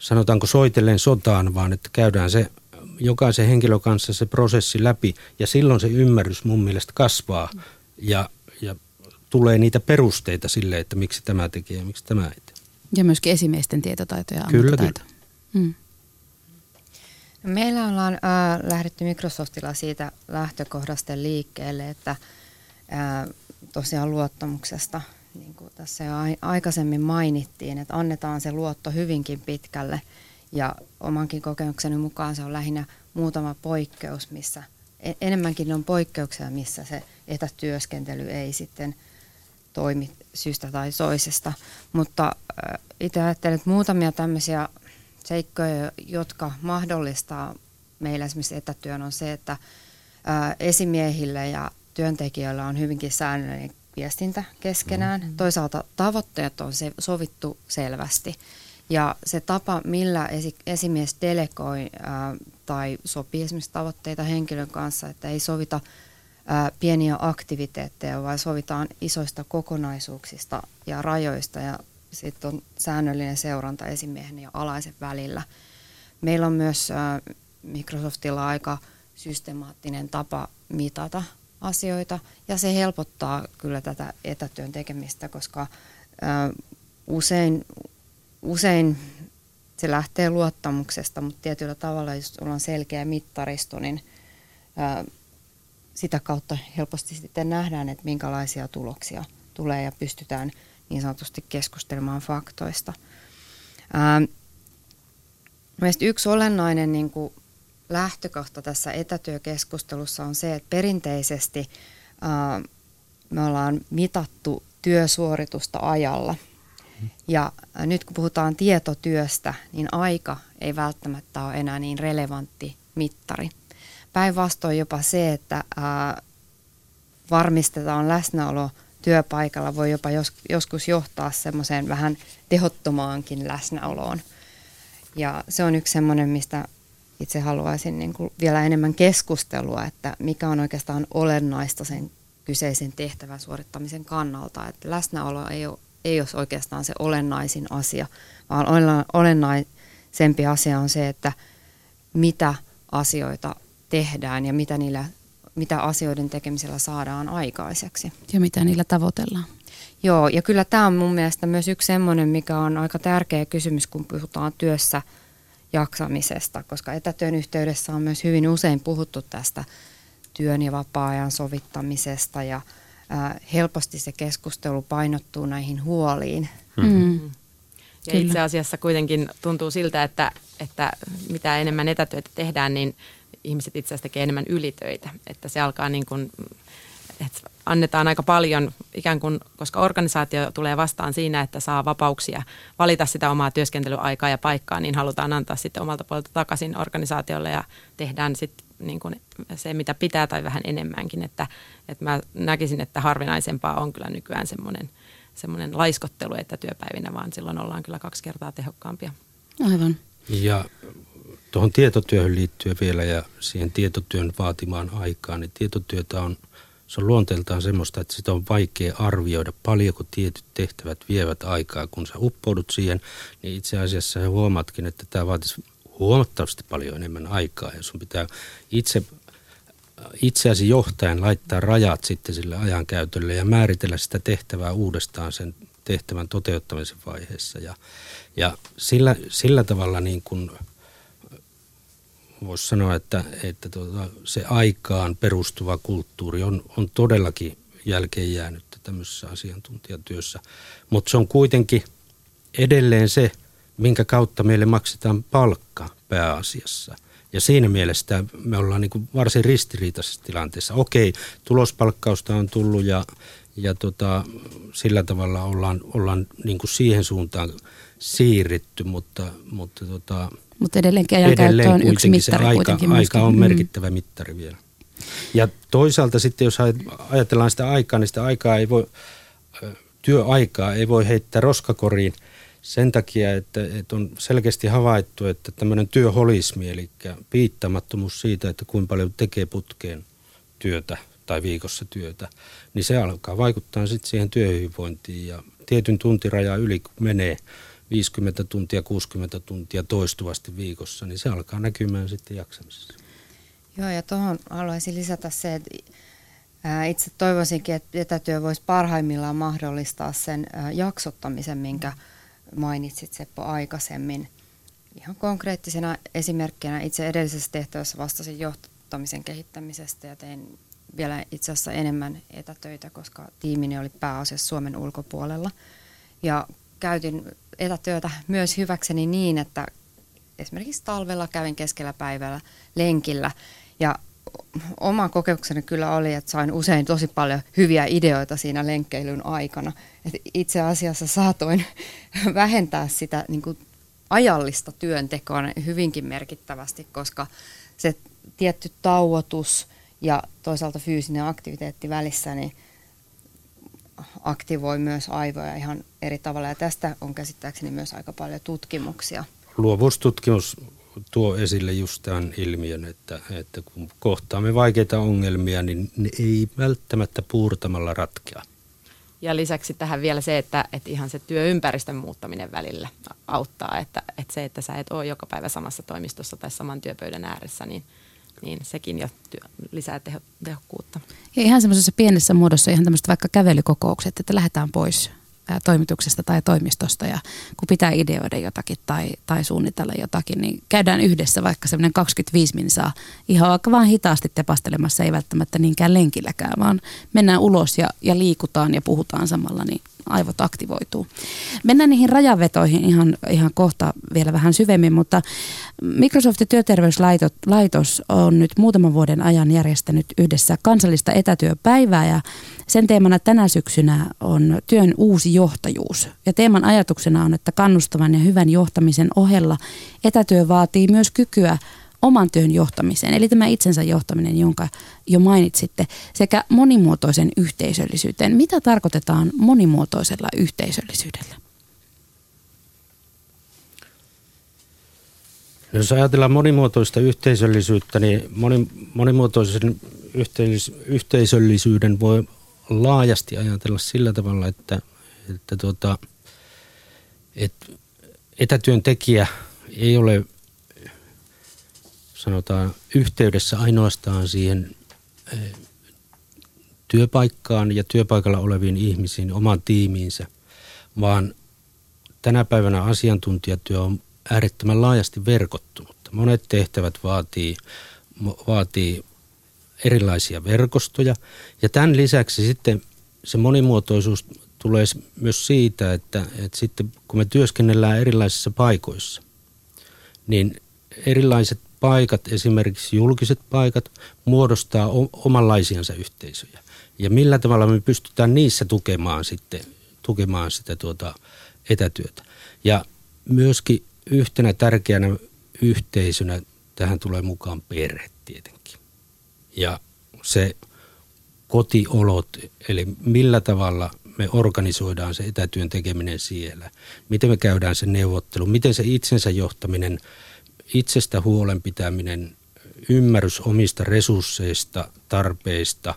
sanotaanko soitellen sotaan, vaan että käydään se jokaisen henkilön kanssa se prosessi läpi ja silloin se ymmärrys mun mielestä kasvaa ja, ja tulee niitä perusteita sille, että miksi tämä tekee ja miksi tämä ei tee. Ja myöskin esimiesten tietotaito ja Kyllä, kyllä. Hmm. Meillä ollaan äh, lähdetty Microsoftilla siitä lähtökohdasta liikkeelle, että äh, tosiaan luottamuksesta – tässä jo aikaisemmin mainittiin, että annetaan se luotto hyvinkin pitkälle ja omankin kokemukseni mukaan se on lähinnä muutama poikkeus, missä e- enemmänkin on poikkeuksia, missä se etätyöskentely ei sitten toimi syystä tai toisesta. Mutta itse ajattelen, että muutamia tämmöisiä seikkoja, jotka mahdollistaa meillä esimerkiksi etätyön, on se, että esimiehille ja työntekijöillä on hyvinkin säännöllinen viestintä keskenään. Mm-hmm. Toisaalta tavoitteet on se, sovittu selvästi. Ja se tapa, millä esi- esimies delegoi ää, tai sopii esimerkiksi tavoitteita henkilön kanssa, että ei sovita ää, pieniä aktiviteetteja, vaan sovitaan isoista kokonaisuuksista ja rajoista ja sitten on säännöllinen seuranta esimiehen ja alaisen välillä. Meillä on myös ää, Microsoftilla aika systemaattinen tapa mitata asioita ja se helpottaa kyllä tätä etätyön tekemistä, koska usein, usein se lähtee luottamuksesta, mutta tietyllä tavalla, jos on selkeä mittaristo, niin sitä kautta helposti sitten nähdään, että minkälaisia tuloksia tulee ja pystytään niin sanotusti keskustelemaan faktoista. Ää, yksi olennainen niin kuin lähtökohta tässä etätyökeskustelussa on se, että perinteisesti me ollaan mitattu työsuoritusta ajalla. Ja nyt kun puhutaan tietotyöstä, niin aika ei välttämättä ole enää niin relevantti mittari. Päinvastoin jopa se, että varmistetaan läsnäolo työpaikalla voi jopa jos, joskus johtaa semmoiseen vähän tehottomaankin läsnäoloon. Ja se on yksi semmoinen, mistä itse haluaisin niin kuin vielä enemmän keskustelua, että mikä on oikeastaan olennaista sen kyseisen tehtävän suorittamisen kannalta. Että läsnäolo ei ole, ei ole oikeastaan se olennaisin asia, vaan olennaisempi asia on se, että mitä asioita tehdään ja mitä, niillä, mitä asioiden tekemisellä saadaan aikaiseksi. Ja mitä niillä tavoitellaan. Joo, ja kyllä tämä on mun mielestä myös yksi semmoinen, mikä on aika tärkeä kysymys, kun puhutaan työssä – jaksamisesta, koska etätyön yhteydessä on myös hyvin usein puhuttu tästä työn ja vapaa-ajan sovittamisesta ja ää, helposti se keskustelu painottuu näihin huoliin. Mm-hmm. Mm. Ja itse asiassa kuitenkin tuntuu siltä, että, että mitä enemmän etätyötä tehdään, niin ihmiset itse asiassa tekee enemmän ylitöitä. Että se alkaa niin kuin että annetaan aika paljon ikään kuin, koska organisaatio tulee vastaan siinä, että saa vapauksia valita sitä omaa työskentelyaikaa ja paikkaa, niin halutaan antaa sitten omalta puolelta takaisin organisaatiolle ja tehdään sitten niin kuin se, mitä pitää tai vähän enemmänkin. Että, että mä näkisin, että harvinaisempaa on kyllä nykyään semmoinen, semmoinen laiskottelu, että työpäivinä, vaan silloin ollaan kyllä kaksi kertaa tehokkaampia. Aivan. Ja tuohon tietotyöhön liittyen vielä ja siihen tietotyön vaatimaan aikaan, niin tietotyötä on – se on luonteeltaan semmoista, että sitä on vaikea arvioida, paljonko tietyt tehtävät vievät aikaa. Kun sä uppoudut siihen, niin itse asiassa sä huomaatkin, että tämä vaatisi huomattavasti paljon enemmän aikaa. Ja sun pitää itse, itseäsi johtajan laittaa rajat sitten sille ajankäytölle ja määritellä sitä tehtävää uudestaan sen tehtävän toteuttamisen vaiheessa. Ja, ja sillä, sillä tavalla niin kuin – voisi sanoa, että, että tuota, se aikaan perustuva kulttuuri on, on todellakin jälkeen jäänyt tämmöisessä asiantuntijatyössä. Mutta se on kuitenkin edelleen se, minkä kautta meille maksetaan palkka pääasiassa. Ja siinä mielessä me ollaan niin kuin varsin ristiriitaisessa tilanteessa. Okei, tulospalkkausta on tullut ja, ja tota, sillä tavalla ollaan, ollaan niin kuin siihen suuntaan siirritty, mutta, mutta tota, mutta edelleenkin ajankäyttö on yksi mittari aika, kuitenkin. Aika on mm. merkittävä mm. mittari vielä. Ja toisaalta sitten, jos ajatellaan sitä aikaa, niin sitä aikaa ei voi, työaikaa ei voi heittää roskakoriin sen takia, että, että on selkeästi havaittu, että tämmöinen työholismi, eli piittamattomuus siitä, että kuinka paljon tekee putkeen työtä tai viikossa työtä, niin se alkaa vaikuttaa sitten siihen työhyvinvointiin ja tietyn tuntiraja yli kun menee, 50 tuntia, 60 tuntia toistuvasti viikossa, niin se alkaa näkymään sitten jaksamisessa. Joo, ja tuohon haluaisin lisätä se, että itse toivoisinkin, että etätyö voisi parhaimmillaan mahdollistaa sen jaksottamisen, minkä mainitsit Seppo aikaisemmin. Ihan konkreettisena esimerkkinä itse edellisessä tehtävässä vastasin johtamisen kehittämisestä ja tein vielä itse asiassa enemmän etätöitä, koska tiimini oli pääasiassa Suomen ulkopuolella. Ja käytin etätyötä myös hyväkseni niin, että esimerkiksi talvella kävin keskellä päivällä lenkillä ja oma kokemukseni kyllä oli, että sain usein tosi paljon hyviä ideoita siinä lenkkeilyn aikana. Et itse asiassa saatoin vähentää sitä niin kuin ajallista työntekoa hyvinkin merkittävästi, koska se tietty tauotus ja toisaalta fyysinen aktiviteetti välissä niin aktivoi myös aivoja ihan eri tavalla. Ja tästä on käsittääkseni myös aika paljon tutkimuksia. Luovuustutkimus tuo esille just tämän ilmiön, että, että kun kohtaamme vaikeita ongelmia, niin ne ei välttämättä puurtamalla ratkea. Ja lisäksi tähän vielä se, että, että ihan se työympäristön muuttaminen välillä auttaa, että, että se, että sä et ole joka päivä samassa toimistossa tai saman työpöydän ääressä, niin, niin sekin jo työ, lisää teho, tehokkuutta. Ja ihan semmoisessa pienessä muodossa ihan tämmöiset vaikka kävelykokoukset, että lähdetään pois toimituksesta tai toimistosta ja kun pitää ideoida jotakin tai, tai suunnitella jotakin, niin käydään yhdessä vaikka semmoinen 25 minsaa ihan vaikka vaan hitaasti tepastelemassa, ei välttämättä niinkään lenkilläkään, vaan mennään ulos ja, ja liikutaan ja puhutaan samalla, niin aivot aktivoituu. Mennään niihin rajavetoihin ihan, ihan kohta vielä vähän syvemmin, mutta Microsoftin työterveyslaitos on nyt muutaman vuoden ajan järjestänyt yhdessä kansallista etätyöpäivää ja sen teemana tänä syksynä on työn uusi johtajuus. Ja teeman ajatuksena on, että kannustavan ja hyvän johtamisen ohella etätyö vaatii myös kykyä oman työn johtamiseen, eli tämä itsensä johtaminen, jonka jo mainitsitte, sekä monimuotoisen yhteisöllisyyteen. Mitä tarkoitetaan monimuotoisella yhteisöllisyydellä? Jos ajatellaan monimuotoista yhteisöllisyyttä, niin moni, monimuotoisen yhteis, yhteisöllisyyden voi laajasti ajatella sillä tavalla, että, että, tuota, että etätyöntekijä ei ole sanotaan yhteydessä ainoastaan siihen eh, työpaikkaan ja työpaikalla oleviin ihmisiin, omaan tiimiinsä, vaan tänä päivänä asiantuntijatyö on äärettömän laajasti verkottunutta. Monet tehtävät vaatii, vaatii erilaisia verkostoja ja tämän lisäksi sitten se monimuotoisuus tulee myös siitä, että, että sitten kun me työskennellään erilaisissa paikoissa, niin erilaiset paikat, esimerkiksi julkiset paikat, muodostaa omanlaisiansa yhteisöjä. Ja millä tavalla me pystytään niissä tukemaan sitten tukemaan sitä tuota etätyötä. Ja myöskin yhtenä tärkeänä yhteisönä tähän tulee mukaan perhe tietenkin. Ja se kotiolot, eli millä tavalla me organisoidaan se etätyön tekeminen siellä, miten me käydään se neuvottelu, miten se itsensä johtaminen – itsestä huolen pitäminen, ymmärrys omista resursseista, tarpeista,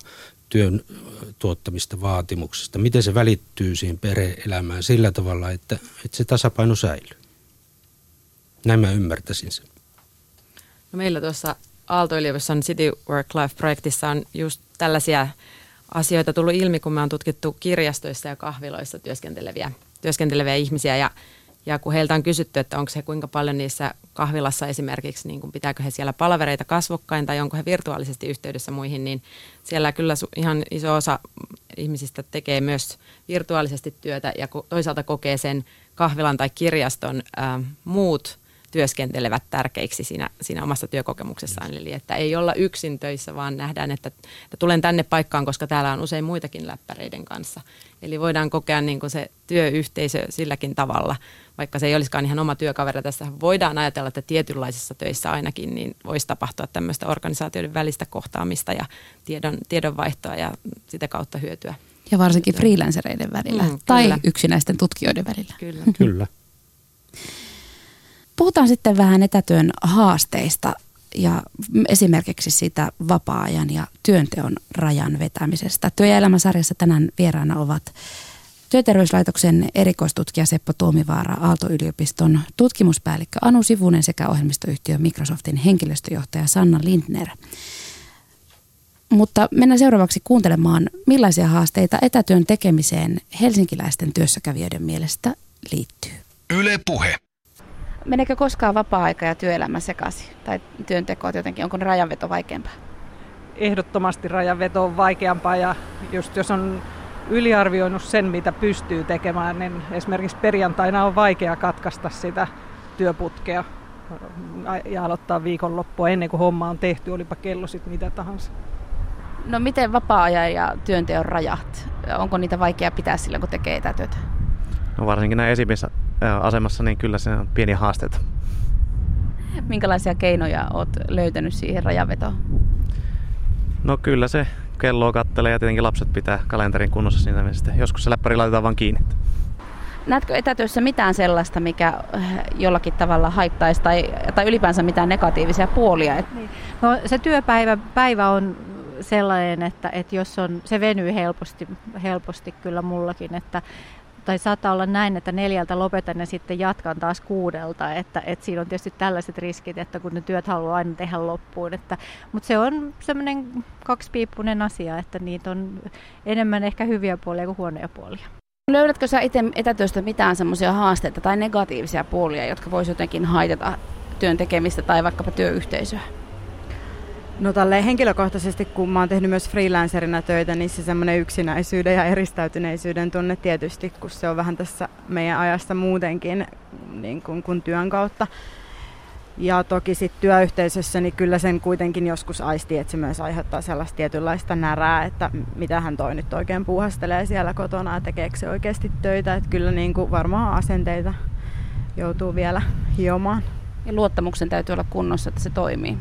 työn tuottamista vaatimuksista, miten se välittyy siihen perhe-elämään sillä tavalla, että, että se tasapaino säilyy. Näin mä ymmärtäisin sen. No meillä tuossa Aalto-yliopiston City Work Life-projektissa on just tällaisia asioita tullut ilmi, kun me on tutkittu kirjastoissa ja kahviloissa työskenteleviä, työskenteleviä ihmisiä. Ja ja kun heiltä on kysytty, että onko he kuinka paljon niissä kahvilassa esimerkiksi, niin kun pitääkö he siellä palavereita kasvokkain tai onko he virtuaalisesti yhteydessä muihin, niin siellä kyllä ihan iso osa ihmisistä tekee myös virtuaalisesti työtä ja toisaalta kokee sen kahvilan tai kirjaston ää, muut työskentelevät tärkeiksi siinä, siinä omassa työkokemuksessaan. Eli että ei olla yksin töissä, vaan nähdään, että, että tulen tänne paikkaan, koska täällä on usein muitakin läppäreiden kanssa. Eli voidaan kokea niin kuin se työyhteisö silläkin tavalla, vaikka se ei olisikaan ihan oma työkaveri. Tässä voidaan ajatella, että tietynlaisissa töissä ainakin niin voisi tapahtua tämmöistä organisaatioiden välistä kohtaamista ja tiedon, tiedonvaihtoa ja sitä kautta hyötyä. Ja varsinkin freelancereiden välillä mm, tai kyllä. yksinäisten tutkijoiden välillä. Kyllä. kyllä. Puhutaan sitten vähän etätyön haasteista ja esimerkiksi siitä vapaa-ajan ja työnteon rajan vetämisestä. Työ- ja elämäsarjassa tänään vieraana ovat Työterveyslaitoksen erikoistutkija Seppo Tuomivaara, Aalto-yliopiston tutkimuspäällikkö Anu Sivunen sekä ohjelmistoyhtiö Microsoftin henkilöstöjohtaja Sanna Lindner. Mutta mennään seuraavaksi kuuntelemaan, millaisia haasteita etätyön tekemiseen helsinkiläisten työssäkävijöiden mielestä liittyy. Yle Puhe. Meneekö koskaan vapaa-aika ja työelämä sekaisin? Tai työntekoot jotenkin, onko rajanveto vaikeampaa? Ehdottomasti rajanveto on vaikeampaa ja just jos on yliarvioinut sen, mitä pystyy tekemään, niin esimerkiksi perjantaina on vaikea katkaista sitä työputkea. ja aloittaa viikonloppua ennen kuin homma on tehty, olipa kello sitten mitä tahansa. No miten vapaa-ajan ja työnteon rajat? Onko niitä vaikea pitää silloin, kun tekee etätyötä? No varsinkin näin esimissä asemassa, niin kyllä se on pieni haasteita. Minkälaisia keinoja olet löytänyt siihen rajanvetoon? No kyllä se kelloa kattelee ja tietenkin lapset pitää kalenterin kunnossa siinä mielessä. Joskus se läppäri laitetaan vaan kiinni. Näetkö etätyössä mitään sellaista, mikä äh, jollakin tavalla haittaisi tai, tai ylipäänsä mitään negatiivisia puolia? Niin. No, se työpäivä päivä on sellainen, että, että jos on, se venyy helposti, helposti kyllä mullakin, että tai saattaa olla näin, että neljältä lopetan ja sitten jatkan taas kuudelta, että, että siinä on tietysti tällaiset riskit, että kun ne työt haluaa aina tehdä loppuun, että, mutta se on semmoinen kaksipiippunen asia, että niitä on enemmän ehkä hyviä puolia kuin huonoja puolia. Löydätkö sä itse etätyöstä mitään semmoisia haasteita tai negatiivisia puolia, jotka voisi jotenkin haitata työn tekemistä tai vaikkapa työyhteisöä? No tälleen henkilökohtaisesti, kun mä oon tehnyt myös freelancerina töitä, niin se semmoinen yksinäisyyden ja eristäytyneisyyden tunne tietysti, kun se on vähän tässä meidän ajassa muutenkin niin kuin, kuin työn kautta. Ja toki sitten työyhteisössä, niin kyllä sen kuitenkin joskus aistii, että se myös aiheuttaa sellaista tietynlaista närää, että mitä hän toi nyt oikein puuhastelee siellä kotona ja tekeekö se oikeasti töitä. Että kyllä niin kuin varmaan asenteita joutuu vielä hiomaan. Ja luottamuksen täytyy olla kunnossa, että se toimii.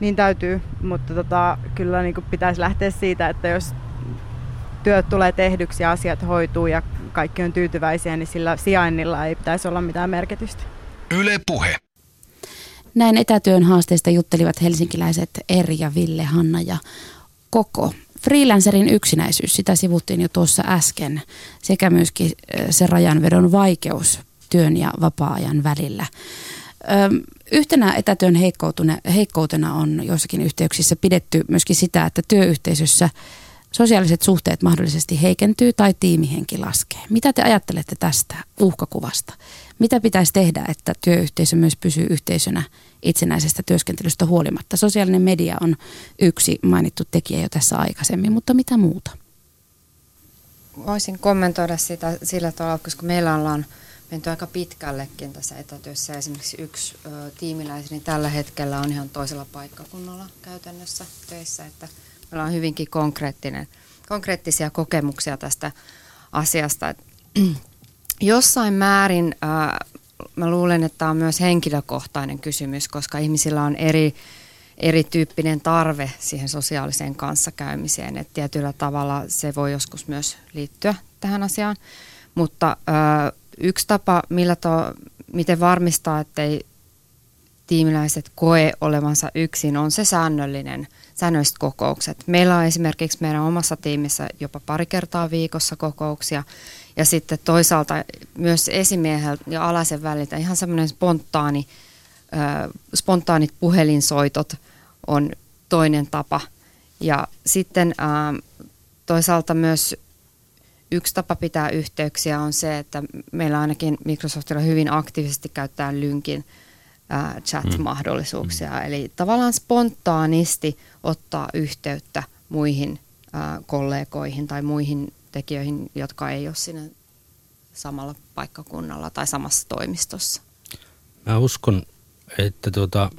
Niin täytyy, mutta tota, kyllä niin pitäisi lähteä siitä, että jos työt tulee tehdyksi ja asiat hoituu ja kaikki on tyytyväisiä, niin sillä sijainnilla ei pitäisi olla mitään merkitystä. Yle Puhe. Näin etätyön haasteista juttelivat helsinkiläiset Eri ja Ville, Hanna ja Koko. Freelancerin yksinäisyys, sitä sivuttiin jo tuossa äsken, sekä myöskin se rajanvedon vaikeus työn ja vapaa-ajan välillä. Yhtenä etätyön heikkoutena on joissakin yhteyksissä pidetty myöskin sitä, että työyhteisössä sosiaaliset suhteet mahdollisesti heikentyy tai tiimihenki laskee. Mitä te ajattelette tästä uhkakuvasta? Mitä pitäisi tehdä, että työyhteisö myös pysyy yhteisönä itsenäisestä työskentelystä huolimatta? Sosiaalinen media on yksi mainittu tekijä jo tässä aikaisemmin, mutta mitä muuta? Voisin kommentoida sitä sillä tavalla, koska meillä ollaan menty aika pitkällekin tässä etätyössä. Esimerkiksi yksi ö, tiimiläiseni tällä hetkellä on ihan toisella paikkakunnalla käytännössä töissä, että meillä on hyvinkin konkreettinen, konkreettisia kokemuksia tästä asiasta. Jossain määrin ö, mä luulen, että tämä on myös henkilökohtainen kysymys, koska ihmisillä on eri, erityyppinen tarve siihen sosiaaliseen kanssakäymiseen. Että tietyllä tavalla se voi joskus myös liittyä tähän asiaan. Mutta ö, yksi tapa, millä to, miten varmistaa, ettei tiimiläiset koe olevansa yksin, on se säännöllinen, säännölliset kokoukset. Meillä on esimerkiksi meidän omassa tiimissä jopa pari kertaa viikossa kokouksia, ja sitten toisaalta myös esimiehellä ja alaisen väliltä ihan semmoinen spontaani, spontaanit puhelinsoitot on toinen tapa. Ja sitten äh, toisaalta myös yksi tapa pitää yhteyksiä on se, että meillä ainakin Microsoftilla hyvin aktiivisesti käyttää Lynkin äh, chat-mahdollisuuksia. Mm. Eli tavallaan spontaanisti ottaa yhteyttä muihin kollegoihin tai muihin tekijöihin, jotka ei ole siinä samalla paikkakunnalla tai samassa toimistossa. Mä uskon, että tuota,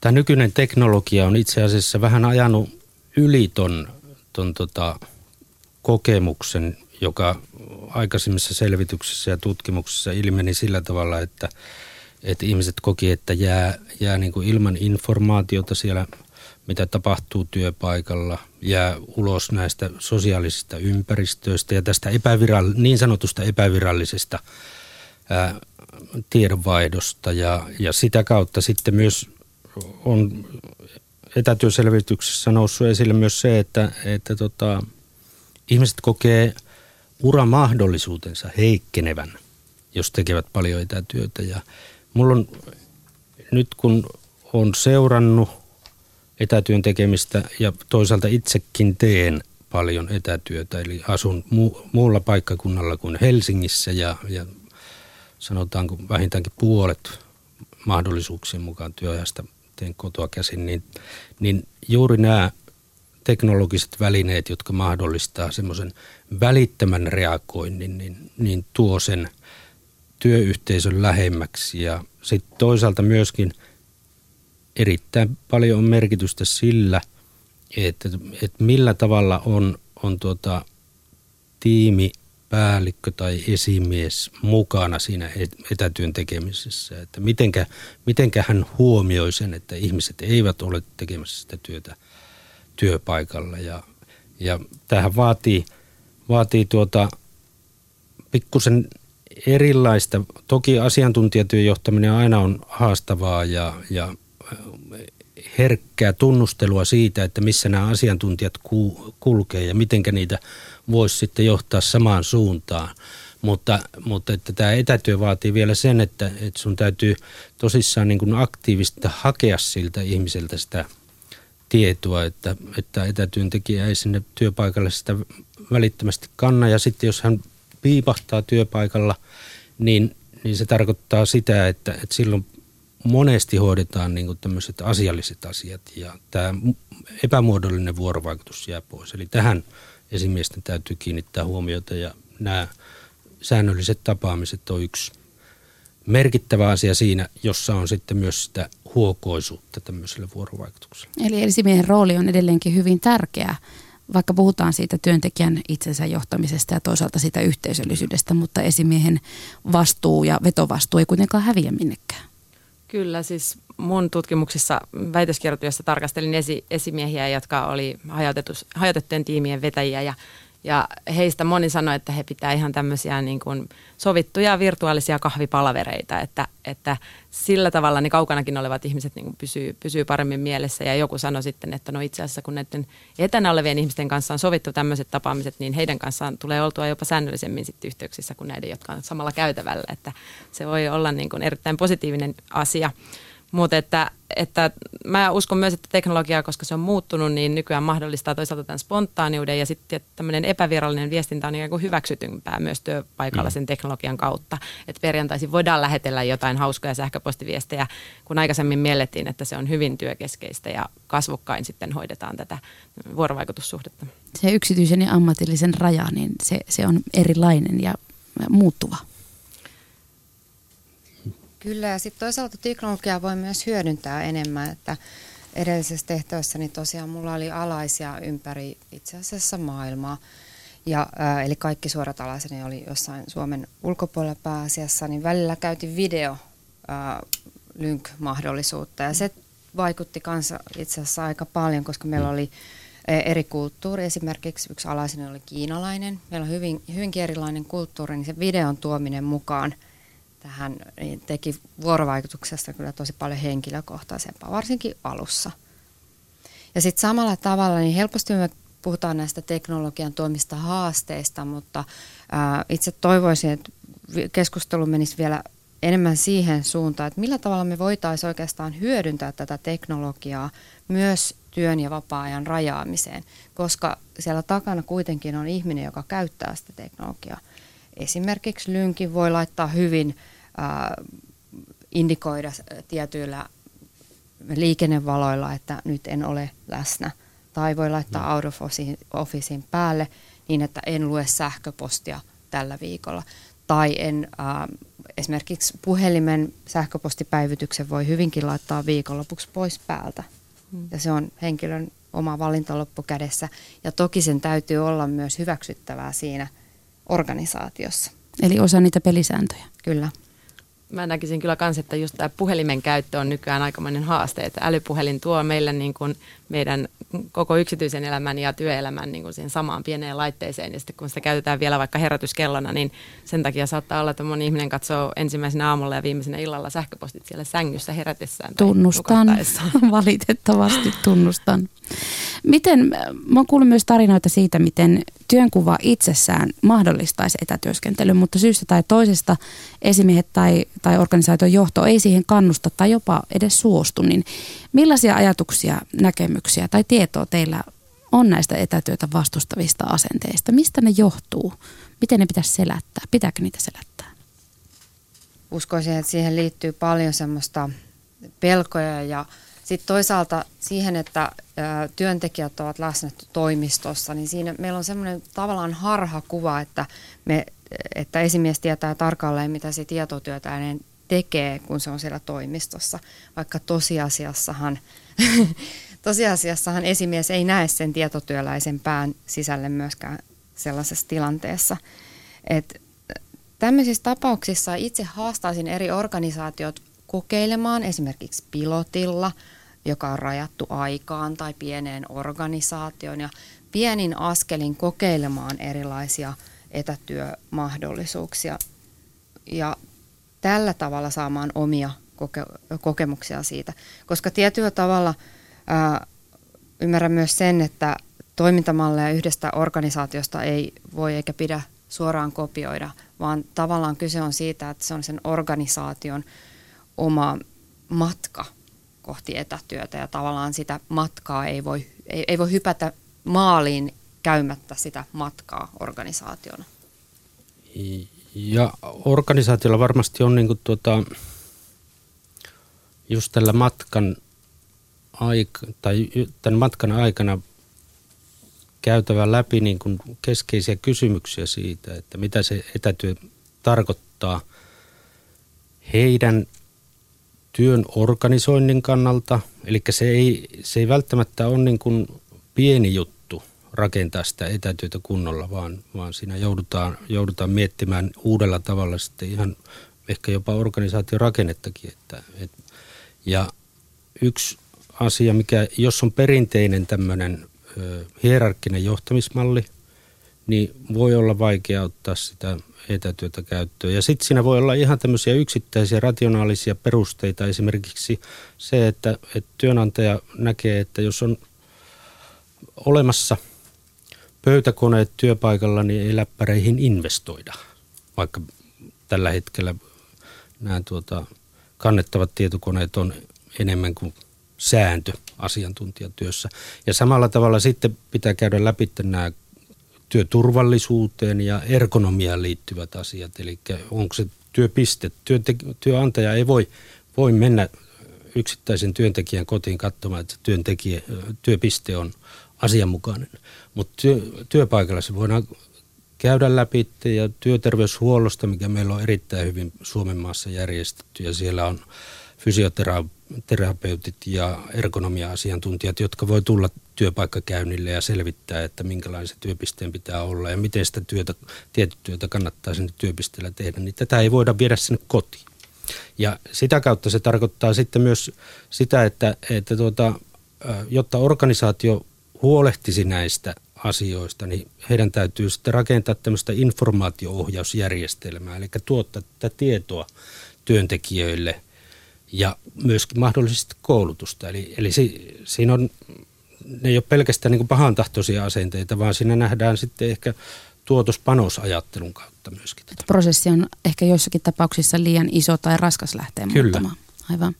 tämä nykyinen teknologia on itse asiassa vähän ajanut yli ton, ton tota, kokemuksen, joka aikaisemmissa selvityksissä ja tutkimuksissa ilmeni sillä tavalla, että, että ihmiset koki, että jää, jää niin kuin ilman informaatiota siellä – mitä tapahtuu työpaikalla, jää ulos näistä sosiaalisista ympäristöistä ja tästä epäviral, niin sanotusta epävirallisesta ää, tiedonvaihdosta. Ja, ja sitä kautta sitten myös on etätyöselvityksessä noussut esille myös se, että, että tota, ihmiset kokee uramahdollisuutensa heikkenevän, jos tekevät paljon etätyötä. Ja mulla on nyt kun on seurannut etätyön tekemistä ja toisaalta itsekin teen paljon etätyötä, eli asun mu- muulla paikkakunnalla kuin Helsingissä ja, ja sanotaanko vähintäänkin puolet mahdollisuuksien mukaan työajasta teen kotoa käsin, niin, niin juuri nämä teknologiset välineet, jotka mahdollistaa semmoisen välittömän reagoinnin, niin, niin tuo sen työyhteisön lähemmäksi. Ja sitten toisaalta myöskin erittäin paljon on merkitystä sillä, että, että millä tavalla on, on tuota, tiimi päällikkö tai esimies mukana siinä etätyön tekemisessä, että mitenkä, mitenkä hän huomioi sen, että ihmiset eivät ole tekemässä sitä työtä työpaikalla ja, ja tähän vaatii, vaatii tuota pikkusen erilaista. Toki asiantuntijatyön johtaminen aina on haastavaa ja, ja herkkää tunnustelua siitä, että missä nämä asiantuntijat kulkee ja miten niitä voisi sitten johtaa samaan suuntaan. Mutta, mutta että tämä etätyö vaatii vielä sen, että, että sun täytyy tosissaan niin kuin aktiivisesti hakea siltä ihmiseltä sitä tietoa, että, että etätyöntekijä ei sinne työpaikalle sitä välittömästi kanna. Ja sitten jos hän piipahtaa työpaikalla, niin, niin se tarkoittaa sitä, että, että silloin monesti hoidetaan niin tämmöiset asialliset asiat ja tämä epämuodollinen vuorovaikutus jää pois. Eli tähän esimiesten täytyy kiinnittää huomiota ja nämä säännölliset tapaamiset on yksi merkittävä asia siinä, jossa on sitten myös sitä huokoisuutta tämmöiselle vuorovaikutukselle. Eli esimiehen rooli on edelleenkin hyvin tärkeä, vaikka puhutaan siitä työntekijän itsensä johtamisesta ja toisaalta siitä yhteisöllisyydestä, mutta esimiehen vastuu ja vetovastuu ei kuitenkaan häviä minnekään. Kyllä, siis mun tutkimuksissa väitöskirjoityössä tarkastelin esi- esimiehiä, jotka oli hajautettujen tiimien vetäjiä ja ja heistä moni sanoi, että he pitää ihan tämmöisiä niin kuin sovittuja virtuaalisia kahvipalavereita, että, että sillä tavalla ne kaukanakin olevat ihmiset niin pysyy, pysyy paremmin mielessä. Ja joku sanoi sitten, että no itse asiassa kun näiden etänä olevien ihmisten kanssa on sovittu tämmöiset tapaamiset, niin heidän kanssaan tulee oltua jopa säännöllisemmin sitten yhteyksissä kuin näiden, jotka on samalla käytävällä. Että se voi olla niin kuin erittäin positiivinen asia. Mutta että, että mä uskon myös, että teknologia, koska se on muuttunut, niin nykyään mahdollistaa toisaalta tämän spontaaniuden ja sitten tämmöinen epävirallinen viestintä on ikään kuin hyväksytympää myös työpaikalla mm. sen teknologian kautta. Että perjantaisin voidaan lähetellä jotain hauskoja sähköpostiviestejä, kun aikaisemmin miellettiin, että se on hyvin työkeskeistä ja kasvukkain sitten hoidetaan tätä vuorovaikutussuhdetta. Se yksityisen ja ammatillisen raja, niin se, se on erilainen ja muuttuva. Kyllä, ja sitten toisaalta teknologiaa voi myös hyödyntää enemmän, että edellisessä tehtävässä niin tosiaan mulla oli alaisia ympäri itse asiassa maailmaa. Ja, ää, eli kaikki suorat alaiseni oli jossain Suomen ulkopuolella pääasiassa, niin välillä käytin video ää, lynk-mahdollisuutta ja se vaikutti kanssa itse asiassa aika paljon, koska meillä mm. oli eri kulttuuri. Esimerkiksi yksi alaiseni oli kiinalainen. Meillä on hyvin, hyvinkin erilainen kulttuuri, niin se videon tuominen mukaan – tähän niin teki vuorovaikutuksesta kyllä tosi paljon henkilökohtaisempaa, varsinkin alussa. Ja sitten samalla tavalla, niin helposti me puhutaan näistä teknologian tuomista haasteista, mutta ää, itse toivoisin, että keskustelu menisi vielä enemmän siihen suuntaan, että millä tavalla me voitaisiin oikeastaan hyödyntää tätä teknologiaa myös työn ja vapaa-ajan rajaamiseen, koska siellä takana kuitenkin on ihminen, joka käyttää sitä teknologiaa. Esimerkiksi lynkin voi laittaa hyvin äh, indikoida tietyillä liikennevaloilla, että nyt en ole läsnä. Tai voi laittaa no. out of officein päälle niin, että en lue sähköpostia tällä viikolla. Tai en, äh, esimerkiksi puhelimen sähköpostipäivityksen voi hyvinkin laittaa viikonlopuksi pois päältä. Hmm. Ja se on henkilön oma valinta loppukädessä. Ja toki sen täytyy olla myös hyväksyttävää siinä organisaatiossa. Eli osa niitä pelisääntöjä. Kyllä mä näkisin kyllä myös, että just tämä puhelimen käyttö on nykyään aikamoinen haaste, että älypuhelin tuo meille niin kuin meidän koko yksityisen elämän ja työelämän niin kuin siihen samaan pieneen laitteeseen. Ja sitten kun sitä käytetään vielä vaikka herätyskellona, niin sen takia saattaa olla, että moni ihminen katsoo ensimmäisenä aamulla ja viimeisenä illalla sähköpostit siellä sängyssä herätessään. Tunnustan, valitettavasti tunnustan. Miten, mä oon kuullut myös tarinoita siitä, miten työnkuva itsessään mahdollistaisi etätyöskentelyn, mutta syystä tai toisesta esimiehet tai, tai organisaation johto ei siihen kannusta tai jopa edes suostu, niin millaisia ajatuksia, näkemyksiä tai tietoa teillä on näistä etätyötä vastustavista asenteista? Mistä ne johtuu? Miten ne pitäisi selättää? Pitääkö niitä selättää? Uskoisin, että siihen liittyy paljon semmoista pelkoja ja sitten toisaalta siihen, että työntekijät ovat läsnä toimistossa, niin siinä meillä on semmoinen tavallaan harha kuva, että me että esimies tietää tarkalleen, mitä se tietotyötäinen tekee, kun se on siellä toimistossa, vaikka tosiasiassahan, tosiasiassahan esimies ei näe sen tietotyöläisen pään sisälle myöskään sellaisessa tilanteessa. Et tämmöisissä tapauksissa itse haastaisin eri organisaatiot kokeilemaan esimerkiksi pilotilla, joka on rajattu aikaan tai pieneen organisaatioon ja pienin askelin kokeilemaan erilaisia etätyömahdollisuuksia ja tällä tavalla saamaan omia koke- kokemuksia siitä. Koska tietyllä tavalla ää, ymmärrän myös sen, että toimintamalleja yhdestä organisaatiosta ei voi eikä pidä suoraan kopioida, vaan tavallaan kyse on siitä, että se on sen organisaation oma matka kohti etätyötä ja tavallaan sitä matkaa ei voi, ei, ei voi hypätä maaliin käymättä sitä matkaa organisaationa. Ja organisaatiolla varmasti on niin kuin tuota, just tällä matkan aika, tai tämän matkan aikana käytävä läpi niin kuin keskeisiä kysymyksiä siitä, että mitä se etätyö tarkoittaa heidän työn organisoinnin kannalta. Eli se ei, se ei välttämättä ole niin kuin pieni juttu rakentaa sitä etätyötä kunnolla, vaan, vaan siinä joudutaan, joudutaan miettimään uudella tavalla sitten ihan ehkä jopa organisaation rakennettakin. Että, et, ja yksi asia, mikä jos on perinteinen tämmöinen hierarkkinen johtamismalli, niin voi olla vaikea ottaa sitä etätyötä käyttöön. Ja sitten siinä voi olla ihan tämmöisiä yksittäisiä rationaalisia perusteita, esimerkiksi se, että, että työnantaja näkee, että jos on olemassa pöytäkoneet työpaikalla, niin ei läppäreihin investoida, vaikka tällä hetkellä nämä tuota, kannettavat tietokoneet on enemmän kuin sääntö asiantuntijatyössä. Ja samalla tavalla sitten pitää käydä läpi nämä työturvallisuuteen ja ergonomiaan liittyvät asiat. Eli onko se työpiste, Työntek- työnantaja ei voi, voi mennä yksittäisen työntekijän kotiin katsomaan, että työntekijä, työpiste on asianmukainen. Mutta työ, työpaikalla se voidaan käydä läpi ja työterveyshuollosta, mikä meillä on erittäin hyvin Suomen maassa järjestetty ja siellä on fysioterapeutit ja ergonomia-asiantuntijat, jotka voi tulla työpaikkakäynnille ja selvittää, että minkälaisen työpisteen pitää olla ja miten sitä työtä, tietyt työtä kannattaa sinne työpisteellä tehdä, niin tätä ei voida viedä sinne kotiin. Ja sitä kautta se tarkoittaa sitten myös sitä, että, että tuota, jotta organisaatio huolehtisi näistä asioista, niin heidän täytyy sitten rakentaa tämmöistä informaatio-ohjausjärjestelmää, eli tuottaa tätä tietoa työntekijöille ja myöskin mahdollisesti koulutusta. Eli, eli si, siinä on, ne ei ole pelkästään niin pahantahtoisia asenteita, vaan siinä nähdään sitten ehkä tuotospanosajattelun kautta myöskin. Tätä. Prosessi on ehkä joissakin tapauksissa liian iso tai raskas lähteä Kyllä. muuttamaan. Aivan.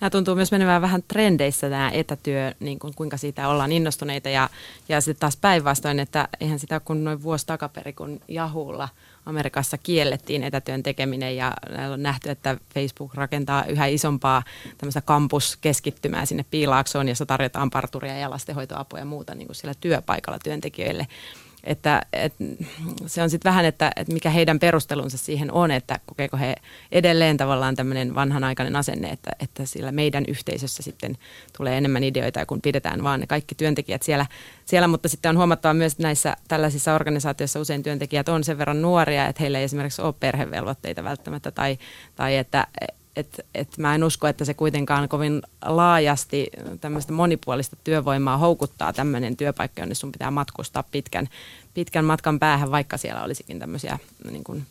Nämä tuntuu myös menevän vähän trendeissä tämä etätyö, niin kuin kuinka siitä ollaan innostuneita ja, ja sitten taas päinvastoin, että eihän sitä kun noin vuosi takaperi, kun Jahulla Amerikassa kiellettiin etätyön tekeminen ja on nähty, että Facebook rakentaa yhä isompaa tämmöistä kampuskeskittymää sinne Piilaaksoon, jossa tarjotaan parturia ja lastenhoitoapua ja muuta niin kuin siellä työpaikalla työntekijöille. Että, et, se on sitten vähän, että, että mikä heidän perustelunsa siihen on, että kokeeko he edelleen tavallaan tämmöinen vanhanaikainen asenne, että, että sillä meidän yhteisössä sitten tulee enemmän ideoita, kun pidetään vaan ne kaikki työntekijät siellä, siellä. Mutta sitten on huomattava myös, että näissä tällaisissa organisaatioissa usein työntekijät on sen verran nuoria, että heillä ei esimerkiksi ole perhevelvoitteita välttämättä tai, tai että et, et mä en usko, että se kuitenkaan kovin laajasti tämmöistä monipuolista työvoimaa houkuttaa tämmöinen työpaikka, jonne sun pitää matkustaa pitkän, pitkän matkan päähän, vaikka siellä olisikin tämmöisiä niin kuin,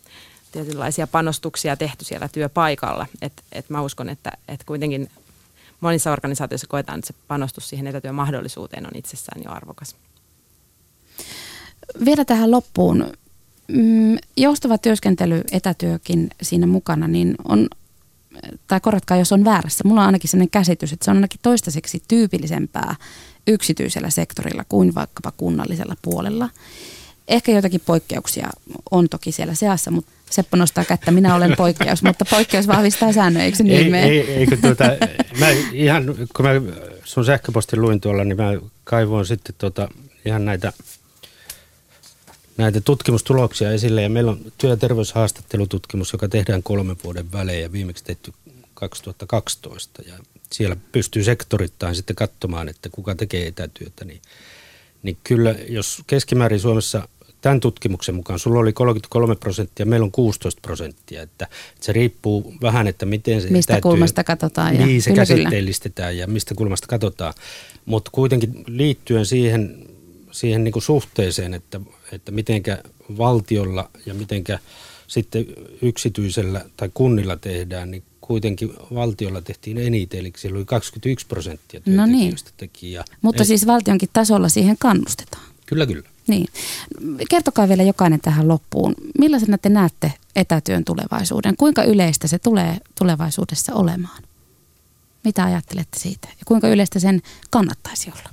tietynlaisia panostuksia tehty siellä työpaikalla. Et, et mä uskon, että et kuitenkin monissa organisaatioissa koetaan, että se panostus siihen etätyömahdollisuuteen on itsessään jo arvokas. Vielä tähän loppuun. Mm, joustava työskentely, etätyökin siinä mukana, niin on tai korjatkaa jos on väärässä, mulla on ainakin sellainen käsitys, että se on ainakin toistaiseksi tyypillisempää yksityisellä sektorilla kuin vaikkapa kunnallisella puolella. Ehkä joitakin poikkeuksia on toki siellä seassa, mutta Seppo nostaa kättä, minä olen poikkeus, mutta poikkeus vahvistaa säännöjä, eikö niin ei, ei, eikö tuota, mä ihan, kun mä sun sähköpostin luin tuolla, niin mä kaivoin sitten tuota, ihan näitä näitä tutkimustuloksia esille. Ja meillä on työ- ja terveyshaastattelututkimus, joka tehdään kolmen vuoden välein ja viimeksi tehty 2012 ja siellä pystyy sektorittain sitten katsomaan, että kuka tekee etätyötä, niin, niin kyllä jos keskimäärin Suomessa tämän tutkimuksen mukaan sulla oli 33 prosenttia, meillä on 16 prosenttia, että, että se riippuu vähän, että miten se Mistä etätyö, kulmasta katsotaan. Ja, niin, se kyllä, käsitteellistetään ja mistä kulmasta katsotaan, mutta kuitenkin liittyen siihen, siihen niin kuin suhteeseen, että, että mitenkä valtiolla ja mitenkä sitten yksityisellä tai kunnilla tehdään, niin kuitenkin valtiolla tehtiin eniten, eli siellä oli 21 prosenttia No niin. työntekijöistä teki. Ja Mutta ei- siis valtionkin tasolla siihen kannustetaan. Kyllä, kyllä. Niin. Kertokaa vielä jokainen tähän loppuun. Millaisena te näette etätyön tulevaisuuden? Kuinka yleistä se tulee tulevaisuudessa olemaan? Mitä ajattelette siitä? Ja kuinka yleistä sen kannattaisi olla?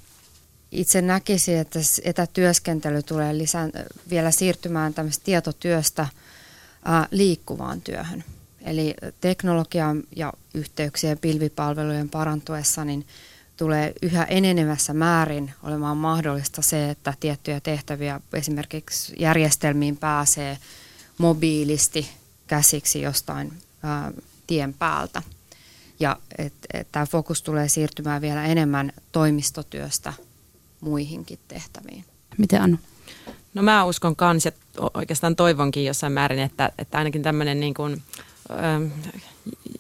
Itse näkisin, että etätyöskentely tulee lisään, vielä siirtymään tämmöistä tietotyöstä ää, liikkuvaan työhön. Eli teknologian ja yhteyksien pilvipalvelujen parantuessa niin tulee yhä enenevässä määrin olemaan mahdollista se, että tiettyjä tehtäviä esimerkiksi järjestelmiin pääsee mobiilisti käsiksi jostain ää, tien päältä. Ja tämä fokus tulee siirtymään vielä enemmän toimistotyöstä muihinkin tehtäviin. Miten Anu? No mä uskon kans ja oikeastaan toivonkin jossain määrin, että, että ainakin tämmöinen niin kuin, ö,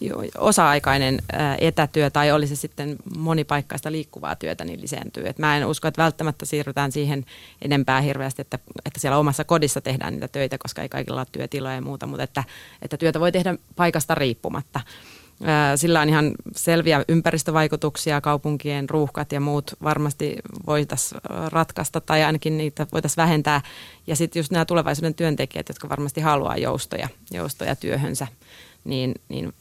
jo- osa-aikainen ö, etätyö tai oli se sitten monipaikkaista liikkuvaa työtä, niin lisääntyy. Et mä en usko, että välttämättä siirrytään siihen enempää hirveästi, että, että siellä omassa kodissa tehdään niitä töitä, koska ei kaikilla ole työtiloja ja muuta, mutta että, että työtä voi tehdä paikasta riippumatta. Sillä on ihan selviä ympäristövaikutuksia, kaupunkien ruuhkat ja muut varmasti voitaisiin ratkaista tai ainakin niitä voitaisiin vähentää. Ja sitten just nämä tulevaisuuden työntekijät, jotka varmasti haluaa joustoja, joustoja työhönsä, niin, niin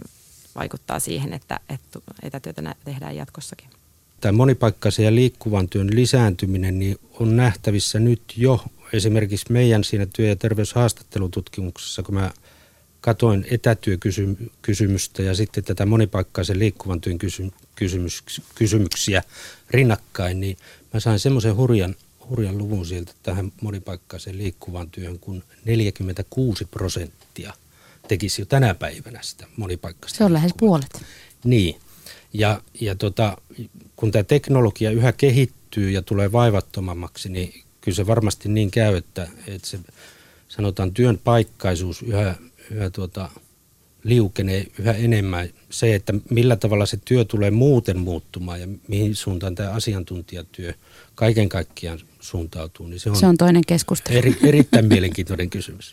vaikuttaa siihen, että, että etätyötä tehdään jatkossakin. Tämä monipaikkaisen ja liikkuvan työn lisääntyminen niin on nähtävissä nyt jo esimerkiksi meidän siinä työ- ja terveyshaastattelututkimuksessa, kun mä katoin etätyökysymystä ja sitten tätä monipaikkaisen liikkuvan työn kysy- kysymys, kysymyksiä rinnakkain, niin mä sain semmoisen hurjan, hurjan luvun sieltä tähän monipaikkaisen liikkuvan työhön, kun 46 prosenttia tekisi jo tänä päivänä sitä monipaikkaista Se on lähes puolet. niin, ja, ja tota, kun tämä teknologia yhä kehittyy ja tulee vaivattomammaksi, niin kyllä se varmasti niin käy, että, että se sanotaan työn paikkaisuus yhä, yhä tuota, liukenee yhä enemmän. Se, että millä tavalla se työ tulee muuten muuttumaan ja mihin suuntaan tämä asiantuntijatyö kaiken kaikkiaan suuntautuu, niin se on, Se on toinen keskustelu. eri, erittäin mielenkiintoinen kysymys.